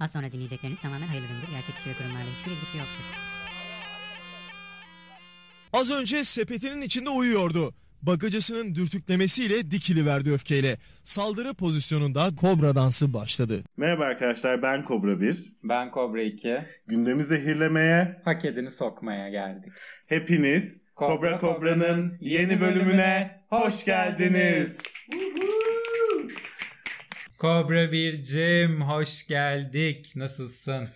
Az sonra dinleyecekleriniz tamamen hayırlı üründür. Gerçek kişi ve kurumlarla hiçbir ilgisi yoktur. Az önce sepetinin içinde uyuyordu. Bagacısının dürtüklemesiyle dikili verdi öfkeyle. Saldırı pozisyonunda kobra dansı başladı. Merhaba arkadaşlar ben Kobra 1. Ben Kobra 2. Gündemi zehirlemeye Hak edeni sokmaya geldik. hepiniz Kobra Kobra Kobra'nın Kobra'nın yeni bölümüne hoş geldiniz. Kobra Bircim hoş geldik. Nasılsın?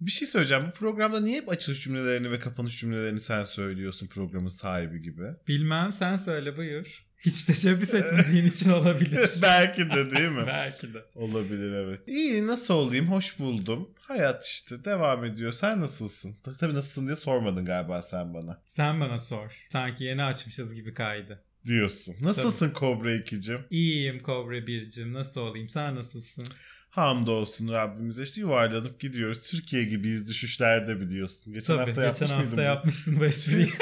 Bir şey söyleyeceğim. Bu programda niye hep açılış cümlelerini ve kapanış cümlelerini sen söylüyorsun programın sahibi gibi? Bilmem sen söyle buyur. Hiç teşebbüs etmediğin için olabilir. Belki de değil mi? Belki de. Olabilir evet. İyi nasıl olayım? Hoş buldum. Hayat işte devam ediyor. Sen nasılsın? Tabii nasılsın diye sormadın galiba sen bana. Sen bana sor. Sanki yeni açmışız gibi kaydı. Diyorsun. Nasılsın Kobra 2'cim? İyiyim Kobra Bircim. Nasıl olayım? Sen nasılsın? Hamdolsun Rabbimize işte yuvarlanıp gidiyoruz. Türkiye gibiyiz düşüşlerde biliyorsun. Geçen Tabii hafta geçen mıydım hafta yapmıştın bu espriyi.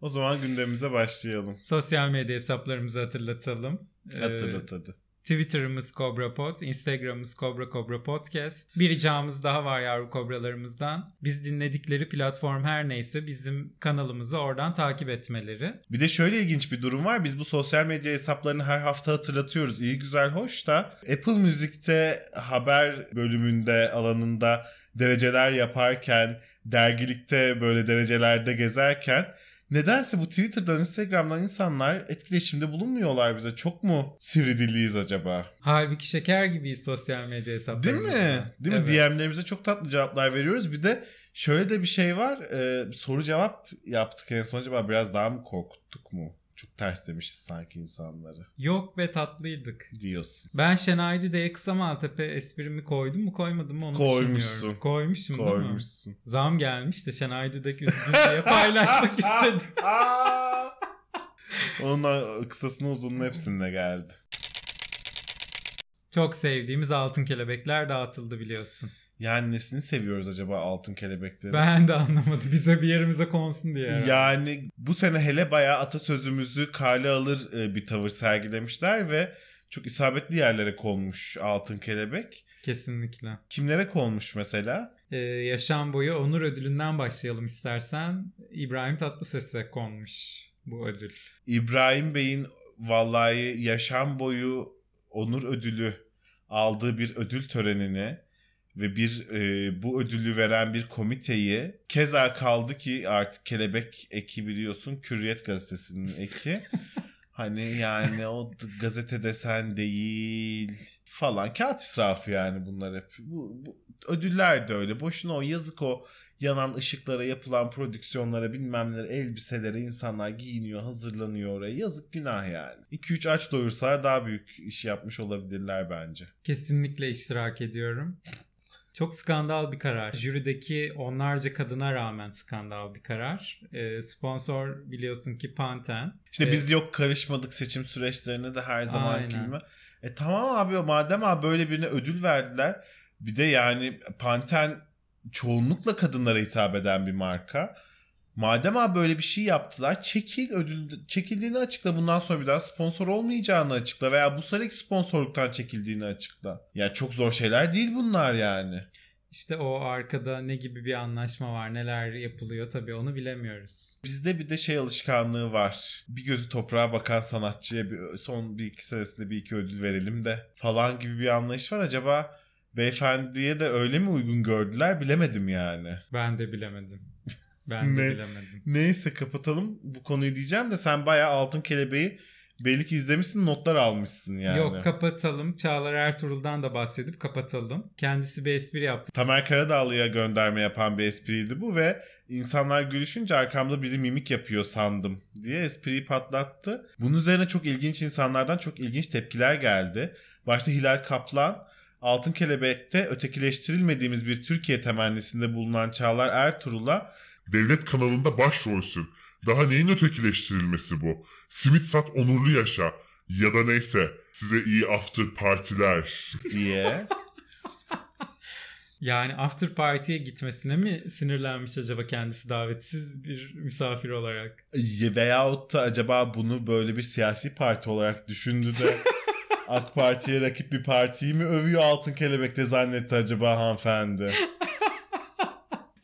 O zaman gündemimize başlayalım. Sosyal medya hesaplarımızı hatırlatalım. Ee, Hatırlat hadi. Twitter'ımız Cobra Pod, Instagram'ımız Cobra Cobra Podcast. Bir ricamız daha var yavru kobralarımızdan. Biz dinledikleri platform her neyse bizim kanalımızı oradan takip etmeleri. Bir de şöyle ilginç bir durum var. Biz bu sosyal medya hesaplarını her hafta hatırlatıyoruz. İyi güzel hoş da Apple Müzik'te haber bölümünde alanında dereceler yaparken, dergilikte böyle derecelerde gezerken nedense bu Twitter'dan, Instagram'dan insanlar etkileşimde bulunmuyorlar bize. Çok mu sivri dilliyiz acaba? Halbuki şeker gibiyiz sosyal medya Değil hesaplarımızda. mi? Değil mi? Evet. DM'lerimize çok tatlı cevaplar veriyoruz. Bir de şöyle de bir şey var. Ee, soru cevap yaptık en son acaba biraz daha mı korkuttuk mu? Çok ters demişiz sanki insanları Yok be tatlıydık. diyorsun. Ben Şenay Düdey'e kısa Maltepe esprimi koydum mu koymadım mı onu Koymuşsun. Koymuşum değil mi? Koymuşsun. Zam gelmiş de Şenay Düdek üzgün diye paylaşmak istedim. Onun kısasını uzunun hepsinde geldi. Çok sevdiğimiz altın kelebekler dağıtıldı biliyorsun. Yani nesini seviyoruz acaba altın kelebekleri? Ben de anlamadım. Bize bir yerimize konsun diye. herhalde. Yani bu sene hele bayağı atasözümüzü kale alır e, bir tavır sergilemişler ve çok isabetli yerlere konmuş altın kelebek. Kesinlikle. Kimlere konmuş mesela? Ee, yaşam boyu onur ödülünden başlayalım istersen. İbrahim Tatlıses'e konmuş bu ödül. İbrahim Bey'in vallahi yaşam boyu onur ödülü aldığı bir ödül törenini ve bir e, bu ödülü veren bir komiteyi keza kaldı ki artık kelebek eki biliyorsun Kürriyet gazetesinin eki. hani yani o gazete desen değil falan kağıt israfı yani bunlar hep. Bu, bu ödüller de öyle. Boşuna o yazık o yanan ışıklara yapılan prodüksiyonlara bilmem neler elbiselere insanlar giyiniyor hazırlanıyor oraya yazık günah yani. 2-3 aç doyursalar daha büyük iş yapmış olabilirler bence. Kesinlikle iştirak ediyorum. Çok skandal bir karar. Jürideki onlarca kadına rağmen skandal bir karar. Ee, sponsor biliyorsun ki Panten. İşte Ee, biz yok karışmadık seçim süreçlerine de her zaman gibi. E tamam abi madem abi böyle birine ödül verdiler. Bir de yani Panten çoğunlukla kadınlara hitap eden bir marka. Madem abi böyle bir şey yaptılar çekil ödül çekildiğini açıkla bundan sonra bir daha sponsor olmayacağını açıkla veya bu sene sponsorluktan çekildiğini açıkla. Ya çok zor şeyler değil bunlar yani. İşte o arkada ne gibi bir anlaşma var, neler yapılıyor tabii onu bilemiyoruz. Bizde bir de şey alışkanlığı var. Bir gözü toprağa bakan sanatçıya bir, son bir iki senesinde bir iki ödül verelim de falan gibi bir anlayış var. Acaba beyefendiye de öyle mi uygun gördüler bilemedim yani. Ben de bilemedim. Ben de Ne? bilemedim. Neyse kapatalım bu konuyu diyeceğim de sen bayağı Altın Kelebeği belli ki izlemişsin notlar almışsın yani. Yok kapatalım. Çağlar Ertuğrul'dan da bahsedip kapatalım. Kendisi bir espri yaptı. Tamer Karadağlı'ya gönderme yapan bir espriydi bu ve insanlar gülüşünce arkamda biri mimik yapıyor sandım diye espriyi patlattı. Bunun üzerine çok ilginç insanlardan çok ilginç tepkiler geldi. Başta Hilal Kaplan Altın Kelebek'te ötekileştirilmediğimiz bir Türkiye temennisinde bulunan Çağlar Ertuğrul'a Devlet kanalında başrolsün. Daha neyin ötekileştirilmesi bu? Simit sat onurlu yaşa. Ya da neyse size iyi after partiler. diye Yani after party'ye gitmesine mi sinirlenmiş acaba kendisi davetsiz bir misafir olarak? veyahut da acaba bunu böyle bir siyasi parti olarak düşündü de AK Parti'ye rakip bir partiyi mi övüyor Altın Kelebek'te zannetti acaba hanımefendi?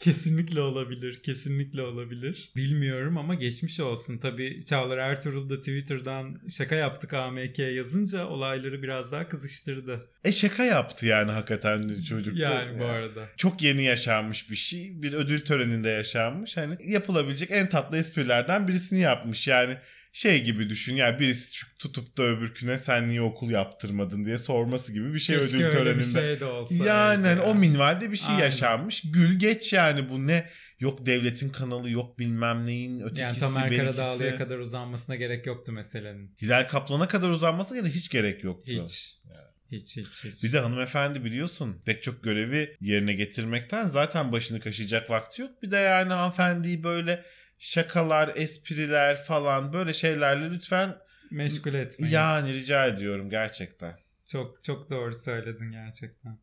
Kesinlikle olabilir. Kesinlikle olabilir. Bilmiyorum ama geçmiş olsun. Tabii Çağlar Ertuğrul da Twitter'dan şaka yaptık AMK yazınca olayları biraz daha kızıştırdı. E şaka yaptı yani hakikaten çocuk. Yani bu arada. Çok yeni yaşanmış bir şey. Bir ödül töreninde yaşanmış. Hani yapılabilecek en tatlı esprilerden birisini yapmış. Yani şey gibi düşün yani birisi tutup da öbürküne sen niye okul yaptırmadın diye sorması gibi bir şey Keşke ödül töreninde. bir şey de olsa. yani hani o ya. minvalde bir şey Aynen. yaşanmış. Gül geç yani bu ne yok devletin kanalı yok bilmem neyin ötekisi Yani Tamer. Karadağlı'ya kadar uzanmasına gerek yoktu meselenin. Hilal Kaplan'a kadar uzanmasına gerek hiç gerek yoktu. Hiç. Hiç hiç hiç. Bir de hanımefendi biliyorsun pek çok görevi yerine getirmekten zaten başını kaşıyacak vakti yok. Bir de yani hanımefendiyi böyle şakalar, espriler falan böyle şeylerle lütfen meşgul etmeyin. yani rica ediyorum gerçekten. Çok çok doğru söyledin gerçekten.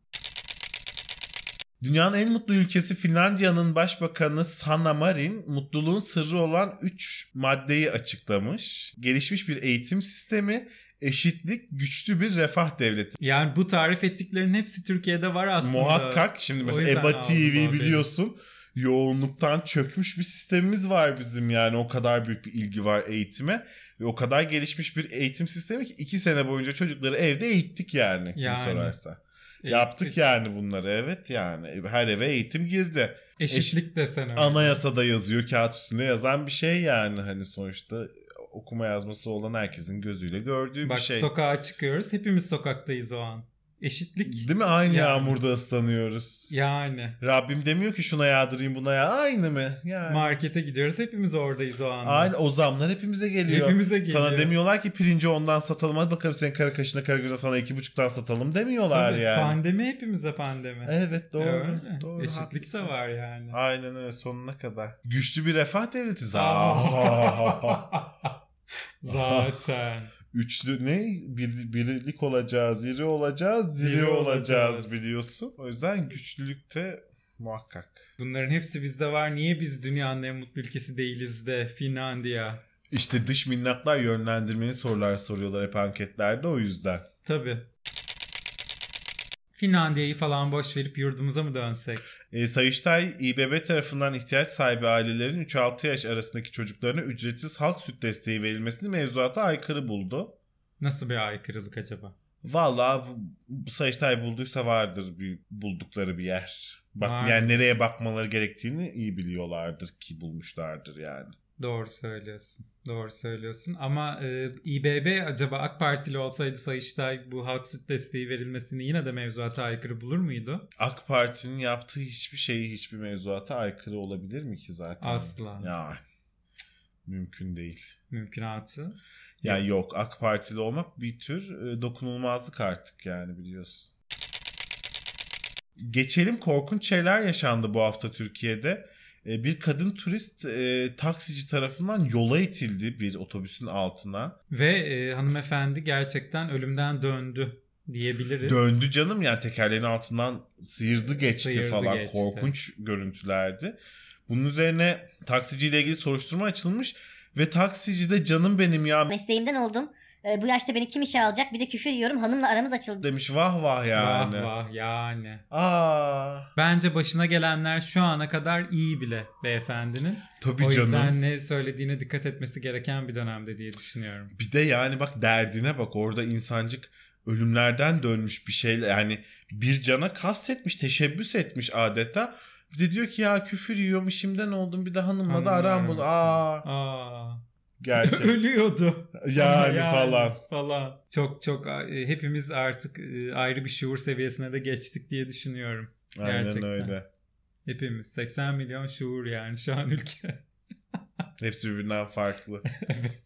Dünyanın en mutlu ülkesi Finlandiya'nın başbakanı Sanna Marin mutluluğun sırrı olan 3 maddeyi açıklamış. Gelişmiş bir eğitim sistemi, eşitlik, güçlü bir refah devleti. Yani bu tarif ettiklerin hepsi Türkiye'de var aslında. Muhakkak şimdi mesela EBA TV haberi. Yoğunluktan çökmüş bir sistemimiz var bizim yani o kadar büyük bir ilgi var eğitime ve o kadar gelişmiş bir eğitim sistemi ki iki sene boyunca çocukları evde eğittik yani kim Yani. sorarsa. E, Yaptık yani bunları evet yani her eve eğitim girdi. Eşitlik desen öyle. Anayasada yazıyor kağıt üstünde yazan bir şey yani hani sonuçta okuma yazması olan herkesin gözüyle gördüğü Bak bir şey. sokağa çıkıyoruz. Hepimiz sokaktayız o an. Eşitlik. Değil mi? Aynı Yani. yağmurda ıslanıyoruz. Yani. Rabbim demiyor ki şuna yağdırayım buna ya. Aynı mı? Yani. Markete gidiyoruz. Hepimiz oradayız o anda. Aynı o zamlar hepimize geliyor. Hepimize geliyor. Sana demiyorlar ki pirinci ondan satalım. Hadi bakalım senin kara kaşına kara göze sana iki buçuktan satalım demiyorlar Tabii, yani. Pandemi hepimize pandemi. Evet doğru. Öyle. doğru Eşitlik haklısın. de var yani. Aynen öyle sonuna kadar. Güçlü bir refah devleti zaten. Zaten. Üçlü ne? Bir, birlik olacağız, iri olacağız, diri Diri olacağız. olacağız. biliyorsun. O yüzden güçlülükte muhakkak. Bunların hepsi bizde var. Niye biz dünyanın en mutlu ülkesi değiliz de Finlandiya? İşte dış minnaklar yönlendirmeli sorular soruyorlar hep anketlerde o yüzden. Tabii. Finlandiya'yı falan boş verip yurdumuza mı dönsek? E, Sayıştay İBB tarafından ihtiyaç sahibi ailelerin 3-6 yaş arasındaki çocuklarına ücretsiz halk süt desteği verilmesini mevzuata aykırı buldu. Nasıl bir aykırılık acaba? Valla bu, Sayıştay bulduysa vardır bir buldukları bir yer. Bak Var. yani nereye bakmaları gerektiğini iyi biliyorlardır ki bulmuşlardır yani. Doğru söylüyorsun. Doğru söylüyorsun. Ama e, İBB acaba AK Partili olsaydı Sayıştay bu halk süt desteği verilmesini yine de mevzuata aykırı bulur muydu? AK Parti'nin yaptığı hiçbir şeyi hiçbir mevzuata aykırı olabilir mi ki zaten? Asla. Ya mümkün değil. Mümkünatı. Yani yok AK Partili olmak bir tür e, dokunulmazlık artık yani biliyorsun. Geçelim korkunç şeyler yaşandı bu hafta Türkiye'de. E, bir kadın turist e, taksici tarafından yola itildi bir otobüsün altına. Ve e, hanımefendi gerçekten ölümden döndü diyebiliriz. Döndü canım yani tekerleğin altından sıyırdı geçti Sıyırdı falan geçti. korkunç görüntülerdi. Bunun üzerine taksiciyle ilgili soruşturma açılmış ve taksici de canım benim ya Mesleğimden oldum. Ee, bu yaşta beni kim işe alacak? Bir de küfür yiyorum. Hanımla aramız açıldı. demiş vah vah yani. Vah vah yani. Aa Bence başına gelenler şu ana kadar iyi bile beyefendinin. tabii o canım. yüzden ne söylediğine dikkat etmesi gereken bir dönemde diye düşünüyorum. Bir de yani bak derdine bak orada insancık ölümlerden dönmüş bir şey yani bir cana kastetmiş teşebbüs etmiş adeta. Bir de diyor ki ya küfür yiyorum işimden oldum bir de hanımla da aram açıldı. Aa Aa. Gerçek. Ölüyordu. yani, Ama falan. Falan. Çok çok e, hepimiz artık e, ayrı bir şuur seviyesine de geçtik diye düşünüyorum. Aynen Gerçekten. öyle. Hepimiz 80 milyon şuur yani şu an ülke. Hepsi birbirinden farklı. evet.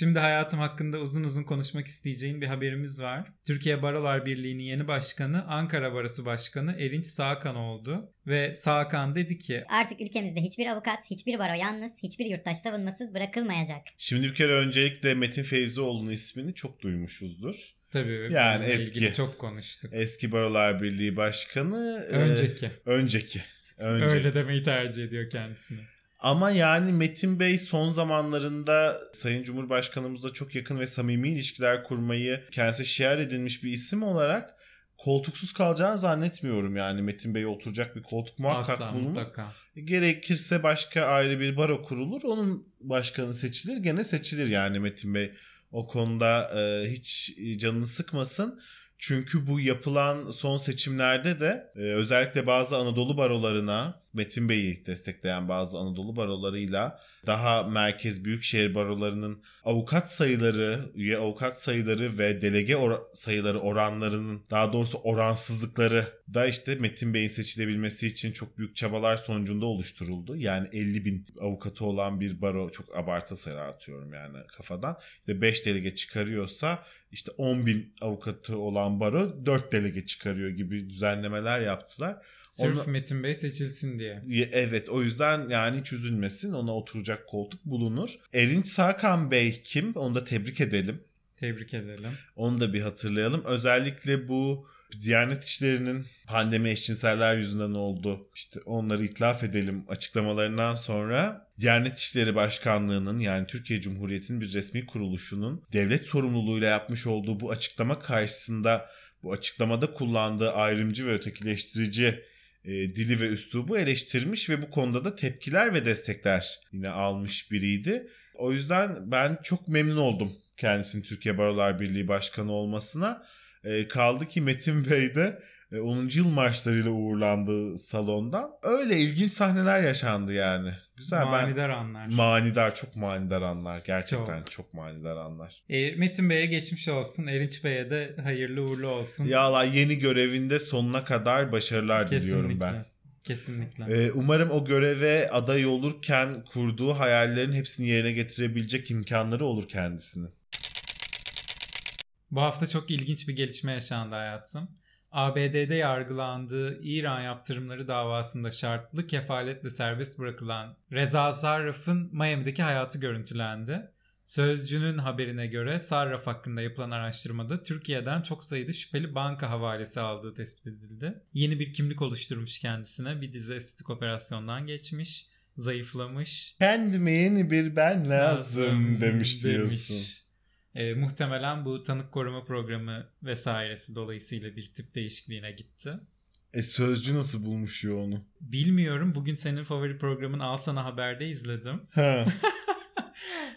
Şimdi hayatım hakkında uzun uzun konuşmak isteyeceğin bir haberimiz var. Türkiye Barolar Birliği'nin yeni başkanı Ankara Barosu Başkanı Erinç Sağkan oldu. Ve Sağkan dedi ki Artık ülkemizde hiçbir avukat, hiçbir baro yalnız, hiçbir yurttaş savunmasız bırakılmayacak. Şimdi bir kere öncelikle Metin Feyzioğlu'nun ismini çok duymuşuzdur. tabii Yani eski. çok konuştuk. Eski Barolar Birliği Başkanı. e, Önceki. önceki. Önceki. Öyle demeyi tercih ediyor kendisine. Ama yani Metin Bey son zamanlarında Sayın Cumhurbaşkanımızla çok yakın ve samimi ilişkiler kurmayı kendisi şiar edilmiş bir isim olarak koltuksuz kalacağını zannetmiyorum yani Metin Bey oturacak bir koltuk muhakkak Asla bulunur. mutlaka. Gerekirse başka ayrı bir baro kurulur. Onun başkanı seçilir. Gene seçilir yani Metin Bey. O konuda e, hiç canını sıkmasın. Çünkü bu yapılan son seçimlerde de e, özellikle bazı Anadolu barolarına Metin Bey'i destekleyen bazı Anadolu barolarıyla daha merkez büyükşehir barolarının avukat sayıları, üye avukat sayıları ve delege or- sayıları oranlarının daha doğrusu oransızlıkları da işte Metin Bey'in seçilebilmesi için çok büyük çabalar sonucunda oluşturuldu. Yani 50 bin avukatı olan bir baro çok abartı sayılar atıyorum yani kafadan. İşte 5 delege çıkarıyorsa işte 10 bin avukatı olan baro 4 delege çıkarıyor gibi düzenlemeler yaptılar. Sırf Onu- Metin Bey seçilsin diye. Ye- Evet o yüzden yani hiç üzülmesin ona oturacak koltuk bulunur. Erinç Sakan Bey kim? Onu da tebrik edelim. Tebrik edelim. Onu da bir hatırlayalım. Özellikle bu Diyanet işlerinin pandemi eşcinseller yüzünden oldu. İşte onları itlaf edelim açıklamalarından sonra Diyanet İşleri Başkanlığı'nın yani Türkiye Cumhuriyeti'nin bir resmi kuruluşunun devlet sorumluluğuyla yapmış olduğu bu açıklama karşısında bu açıklamada kullandığı ayrımcı ve ötekileştirici e, dili ve üslubu eleştirmiş ve bu konuda da tepkiler ve destekler yine almış biriydi. O yüzden ben çok memnun oldum kendisinin Türkiye Barolar Birliği Başkanı olmasına. E, kaldı ki Metin Bey de 10. yıl marşlarıyla uğurlandı salondan. Öyle ilginç sahneler yaşandı yani. Güzel ben Manidar anlar. manidar çok manidar anlar. Gerçekten çok, manidar anlar. E, Metin Bey'e geçmiş olsun. Erinç Bey'e de hayırlı uğurlu olsun. Ya Allah yeni görevinde sonuna kadar başarılar diliyorum Kesinlikle. ben. Kesinlikle. Ee, umarım o göreve aday olurken kurduğu hayallerin hepsini yerine getirebilecek imkanları olur kendisinin. Bu hafta çok ilginç bir gelişme yaşandı hayatım. ABD'de yargılandığı İran yaptırımları davasında şartlı kefaletle serbest bırakılan Reza Sarraf'ın Miami'deki hayatı görüntülendi. Sözcünün haberine göre Sarraf hakkında yapılan araştırmada Türkiye'den çok sayıda şüpheli banka havalesi aldığı tespit edildi. Yeni bir kimlik oluşturmuş kendisine. Bir dizi estetik operasyondan geçmiş. Zayıflamış. Kendime yeni bir ben lazım, demiş diyorsun. E, muhtemelen bu tanık koruma programı vesairesi dolayısıyla bir tip değişikliğine gitti. E sözcü nasıl bulmuş ya onu? Bilmiyorum. Bugün senin favori programın Al Sana Haber'de izledim. Ha.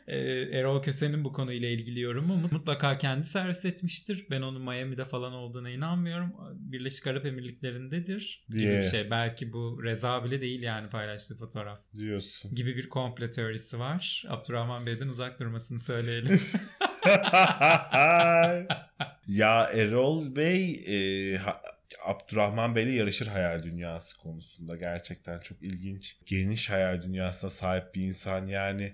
E, Erol Köse'nin bu konuyla ilgili yorumu mutlaka kendi servis etmiştir. Ben onun Miami'de falan olduğuna inanmıyorum. Birleşik Arap Emirlikleri'ndedir gibi bir şey. Belki bu Reza bile değil yani paylaştığı fotoğraf. diyorsun. Gibi bir komple teorisi var. Abdurrahman Bey'den uzak durmasını söyleyelim. ya Erol Bey e, ha- Abdurrahman Bey'le yarışır hayal dünyası konusunda. Gerçekten çok ilginç. Geniş hayal dünyasına sahip bir insan. Yani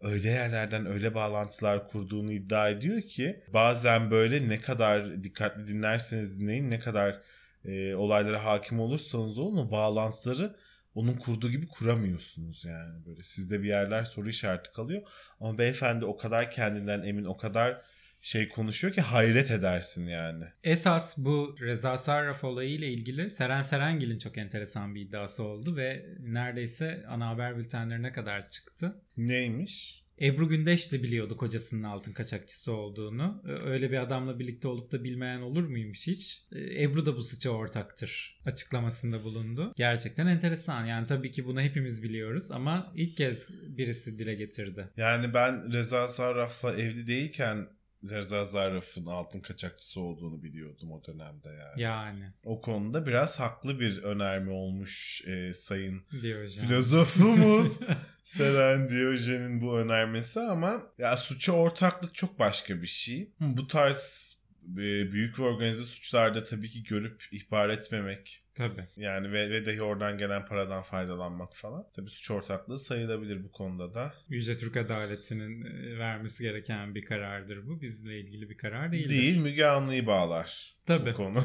öyle yerlerden öyle bağlantılar kurduğunu iddia ediyor ki bazen böyle ne kadar dikkatli dinlerseniz dinleyin ne kadar e, olaylara hakim olursanız olun bağlantıları onun kurduğu gibi kuramıyorsunuz yani böyle sizde bir yerler soru işareti kalıyor ama beyefendi o kadar kendinden emin o kadar şey konuşuyor ki hayret edersin yani. Esas bu Reza Sarraf olayı ile ilgili Seren Serengil'in çok enteresan bir iddiası oldu ve neredeyse ana haber bültenlerine kadar çıktı. Neymiş? Ebru Gündeş de biliyordu kocasının altın kaçakçısı olduğunu. Öyle bir adamla birlikte olup da bilmeyen olur muymuş hiç? E, Ebru da bu suça ortaktır açıklamasında bulundu. Gerçekten enteresan. Yani tabii ki bunu hepimiz biliyoruz ama ilk kez birisi dile getirdi. Yani ben Reza Zarraf'la evli değilken Reza Zarraf'ın altın kaçakçısı olduğunu biliyordum o dönemde yani. Yani O konuda biraz haklı bir önerme olmuş e, sayın Diyojen. filozofumuz Seren Diyojen'in bu önermesi ama ya suça ortaklık çok başka bir şey. Bu tarz büyük ve organize suçlarda tabii ki görüp ihbar etmemek Tabii. yani ve, ve dahi oradan gelen paradan faydalanmak falan. Tabii suç ortaklığı sayılabilir bu konuda da. Yüce Türk Adaleti'nin e, vermesi gereken bir karardır bu. Bizle ilgili bir karar değildir. Değil Müge Anlı'yı bağlar Tabii. bu konu.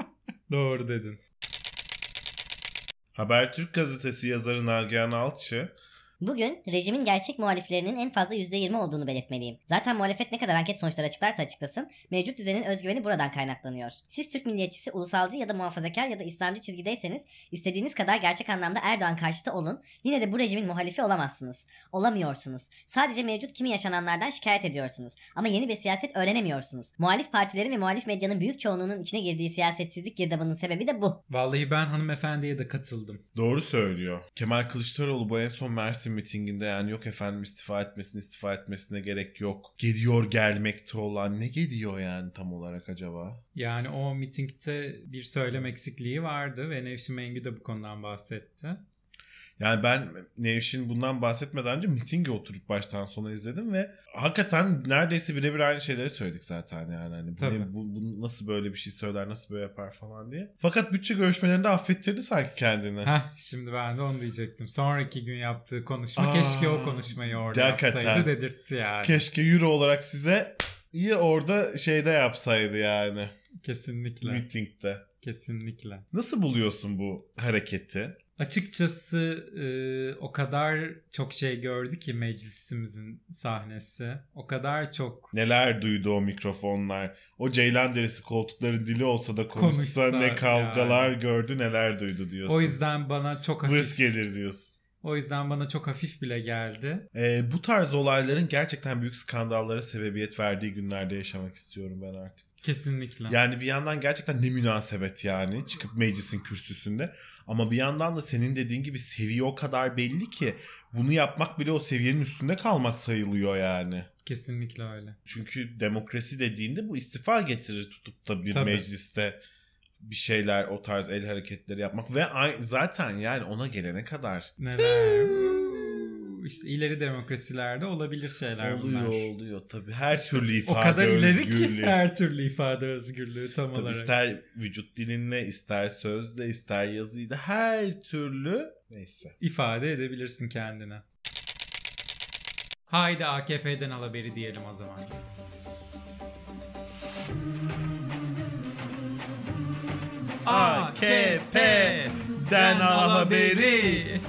Doğru dedin. Habertürk gazetesi yazarı Nagihan Alçı Bugün rejimin gerçek muhaliflerinin en fazla %20 olduğunu belirtmeliyim. Zaten muhalefet ne kadar anket sonuçları açıklarsa açıklasın, mevcut düzenin özgüveni buradan kaynaklanıyor. Siz Türk milliyetçisi, ulusalcı ya da muhafazakar ya da İslamcı çizgideyseniz istediğiniz kadar gerçek anlamda Erdoğan karşıtı olun, yine de bu rejimin muhalifi olamazsınız. Olamıyorsunuz. Sadece mevcut kimi yaşananlardan şikayet ediyorsunuz. Ama yeni bir siyaset öğrenemiyorsunuz. Muhalif partilerin ve muhalif medyanın büyük çoğunluğunun içine girdiği siyasetsizlik girdabının sebebi de bu. Vallahi ben hanımefendiye de katıldım. Doğru söylüyor. Kemal Kılıçdaroğlu bu en son Mersin mitinginde yani yok efendim istifa etmesine istifa etmesine gerek yok. Geliyor gelmekte olan ne geliyor yani tam olarak acaba? Yani o mitingde bir söylem eksikliği vardı ve Nevşin Mengü de bu konudan bahsetti. Yani ben Nevşin bundan bahsetmeden önce mitinge oturup baştan sona izledim ve hakikaten neredeyse birebir aynı şeyleri söyledik zaten yani. Hani bu, ne- bu, bu nasıl böyle bir şey söyler, nasıl böyle yapar falan diye. Fakat bütçe görüşmelerinde affettirdi sanki kendini. Heh, şimdi ben de onu diyecektim. Sonraki gün yaptığı konuşma Aa, keşke o konuşmayı orada hakikaten. yapsaydı dedirtti yani. Keşke euro olarak size iyi orada şeyde yapsaydı yani Kesinlikle. mitingde. Kesinlikle. Nasıl buluyorsun bu hareketi? Açıkçası e, o kadar çok şey gördü ki meclisimizin sahnesi. O kadar çok Neler duydu o mikrofonlar? O ceylan derisi koltukların dili olsa da konuşsa, Konuşsa ne kavgalar yani. gördü neler duydu diyorsun. o yüzden bana çok hafif Vırs gelir diyorsun. o yüzden bana çok hafif bile geldi. Ee, bu tarz olayların gerçekten büyük skandallara sebebiyet verdiği günlerde yaşamak istiyorum ben artık. Kesinlikle. Yani bir yandan gerçekten ne münasebet yani çıkıp meclisin kürsüsünde. Ama bir yandan da senin dediğin gibi seviye o kadar belli ki bunu yapmak bile o seviyenin üstünde kalmak sayılıyor yani. Kesinlikle öyle. Çünkü demokrasi dediğinde bu istifa getirir tutup da bir Tabii. mecliste bir şeyler o tarz el hareketleri yapmak ve zaten yani ona gelene kadar Neler? İşte ileri demokrasilerde olabilir şeyler oluyor bunlar. oluyor tabii her türlü O ifade kadar ileri özgürlüğü. ki her türlü ifade özgürlüğü tam Tabii olarak. ister vücut dilinle, ister sözle, ister yazıyla her türlü neyse. ifade edebilirsin kendine. Haydi AKP'den al haberi diyelim o zaman. AKP'den al haberi.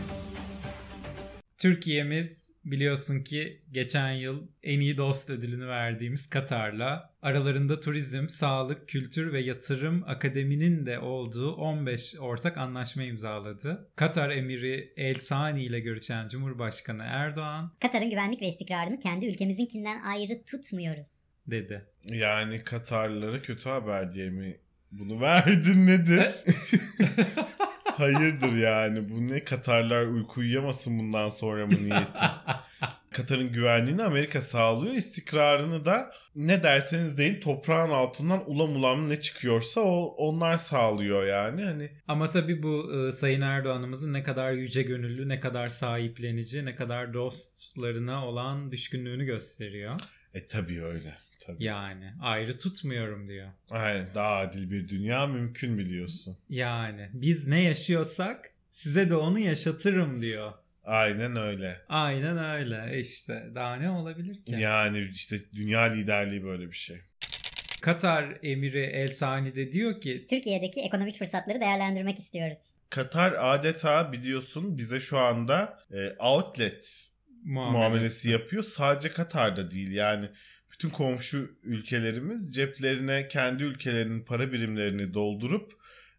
Türkiye'miz biliyorsun ki geçen yıl en iyi dost ödülünü verdiğimiz Katar'la aralarında turizm, sağlık, kültür ve yatırım akademinin de olduğu 15 ortak anlaşma imzaladı. Katar emiri El Sani ile görüşen Cumhurbaşkanı Erdoğan Katar'ın güvenlik ve istikrarını kendi ülkemizin ayrı tutmuyoruz. dedi. Yani Katarlılara kötü haber diye mi bunu verdin nedir? Hayırdır yani bu ne Katarlar uyku uyuyamasın bundan sonra mı niyeti? Katar'ın güvenliğini Amerika sağlıyor. istikrarını da ne derseniz deyin toprağın altından ulam ulam ne çıkıyorsa o onlar sağlıyor yani. Hani Ama tabii bu e, Sayın Erdoğan'ımızın ne kadar yüce gönüllü, ne kadar sahiplenici, ne kadar dostlarına olan düşkünlüğünü gösteriyor. e tabii öyle. Tabii. Yani ayrı tutmuyorum diyor. Aynen daha adil bir dünya mümkün biliyorsun. Yani biz ne yaşıyorsak size de onu yaşatırım diyor. Aynen öyle. Aynen öyle E işte daha ne olabilir ki? Yani işte dünya liderliği böyle bir şey. Katar emiri El Sani de diyor ki Türkiye'deki ekonomik fırsatları değerlendirmek istiyoruz. Katar adeta biliyorsun bize şu anda e, outlet muamelesi. muamelesi yapıyor. Sadece Katar'da değil yani bütün komşu ülkelerimiz ceplerine kendi ülkelerinin para birimlerini doldurup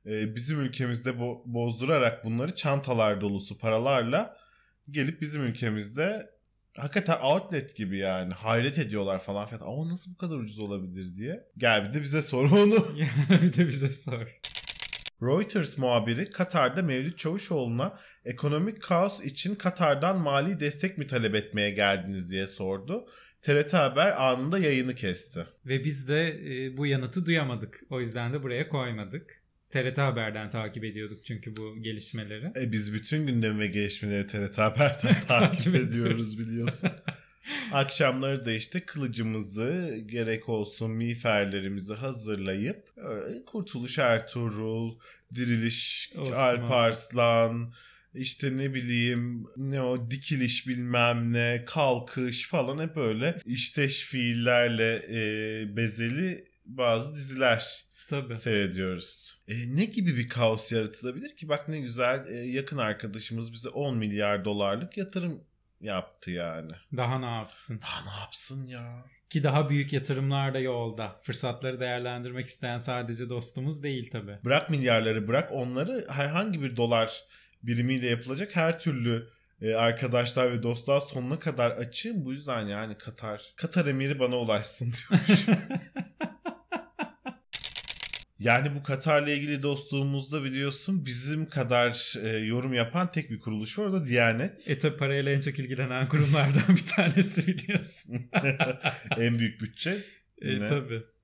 e, bizim ülkemizde bo- bozdurarak bunları çantalar dolusu paralarla gelip bizim ülkemizde hakikaten outlet gibi yani hayret ediyorlar falan filan. Aa nasıl bu kadar ucuz olabilir diye. Gel bir de bize sor onu. bir de bize sor. Reuters muhabiri Katar'da Mevlüt Çavuşoğlu'na ekonomik kaos için Katar'dan mali destek mi talep etmeye geldiniz diye sordu. TRT Haber anında yayını kesti. Ve biz de e, bu yanıtı duyamadık. O yüzden de buraya koymadık. TRT Haber'den takip ediyorduk çünkü bu gelişmeleri. E biz bütün gündemi ve gelişmeleri TRT Haber'den takip ediyoruz biliyorsun. Akşamları da işte kılıcımızı gerek olsun miğferlerimizi hazırlayıp e, Kurtuluş Ertuğrul, Diriliş Osman. Alp Arslan, işte ne bileyim ne o dikiliş bilmem ne kalkış falan hep böyle işteş fiillerle e, bezeli bazı diziler Tabii. seyrediyoruz. E, ne gibi bir kaos yaratılabilir ki? Bak ne güzel e, yakın arkadaşımız bize 10 milyar dolarlık yatırım yaptı yani. Daha ne yapsın? Daha ne yapsın ya? Ki daha büyük yatırımlar da yolda. Fırsatları değerlendirmek isteyen sadece dostumuz değil tabi. Bırak milyarları bırak onları herhangi bir dolar birimiyle yapılacak her türlü e, arkadaşlar ve dostlar sonuna kadar açığım. Bu yüzden yani Katar. Katar emiri bana ulaşsın diyormuş. Yani bu Katar'la ilgili dostluğumuzda biliyorsun bizim kadar e, yorum yapan tek bir kuruluş var o da Diyanet. e tabi parayla en çok ilgilenen kurumlardan bir tanesi biliyorsun. en büyük bütçe. e Yine.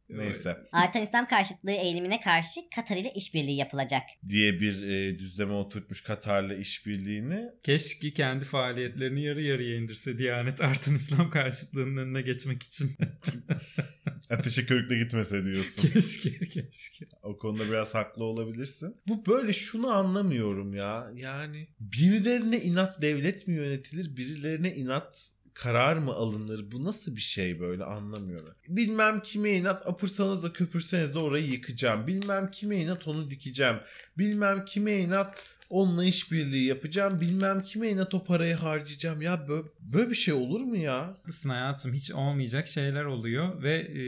Neyse. Artan İslam karşıtlığı eğilimine karşı Katar ile işbirliği yapılacak. Diye bir e, düzleme oturtmuş Katar'la işbirliğini. Keşke kendi faaliyetlerini yarı yarıya indirse Diyanet artan İslam karşıtlığının önüne geçmek için. Ateşe körükle gitmese diyorsun. keşke keşke. O konuda biraz haklı olabilirsin. Bu böyle şunu anlamıyorum ya. Yani birilerine inat devlet mi yönetilir, birilerine inat karar mı alınır? Bu nasıl bir şey böyle anlamıyorum. Bilmem kime inat apırsanız da köpürseniz de orayı yıkacağım. Bilmem kime inat onu dikeceğim. Bilmem kime inat onunla işbirliği yapacağım. Bilmem kime inat o parayı harcayacağım. Ya böyle, böyle bir şey olur mu ya? Haklısın hayatım hiç olmayacak şeyler oluyor ve e,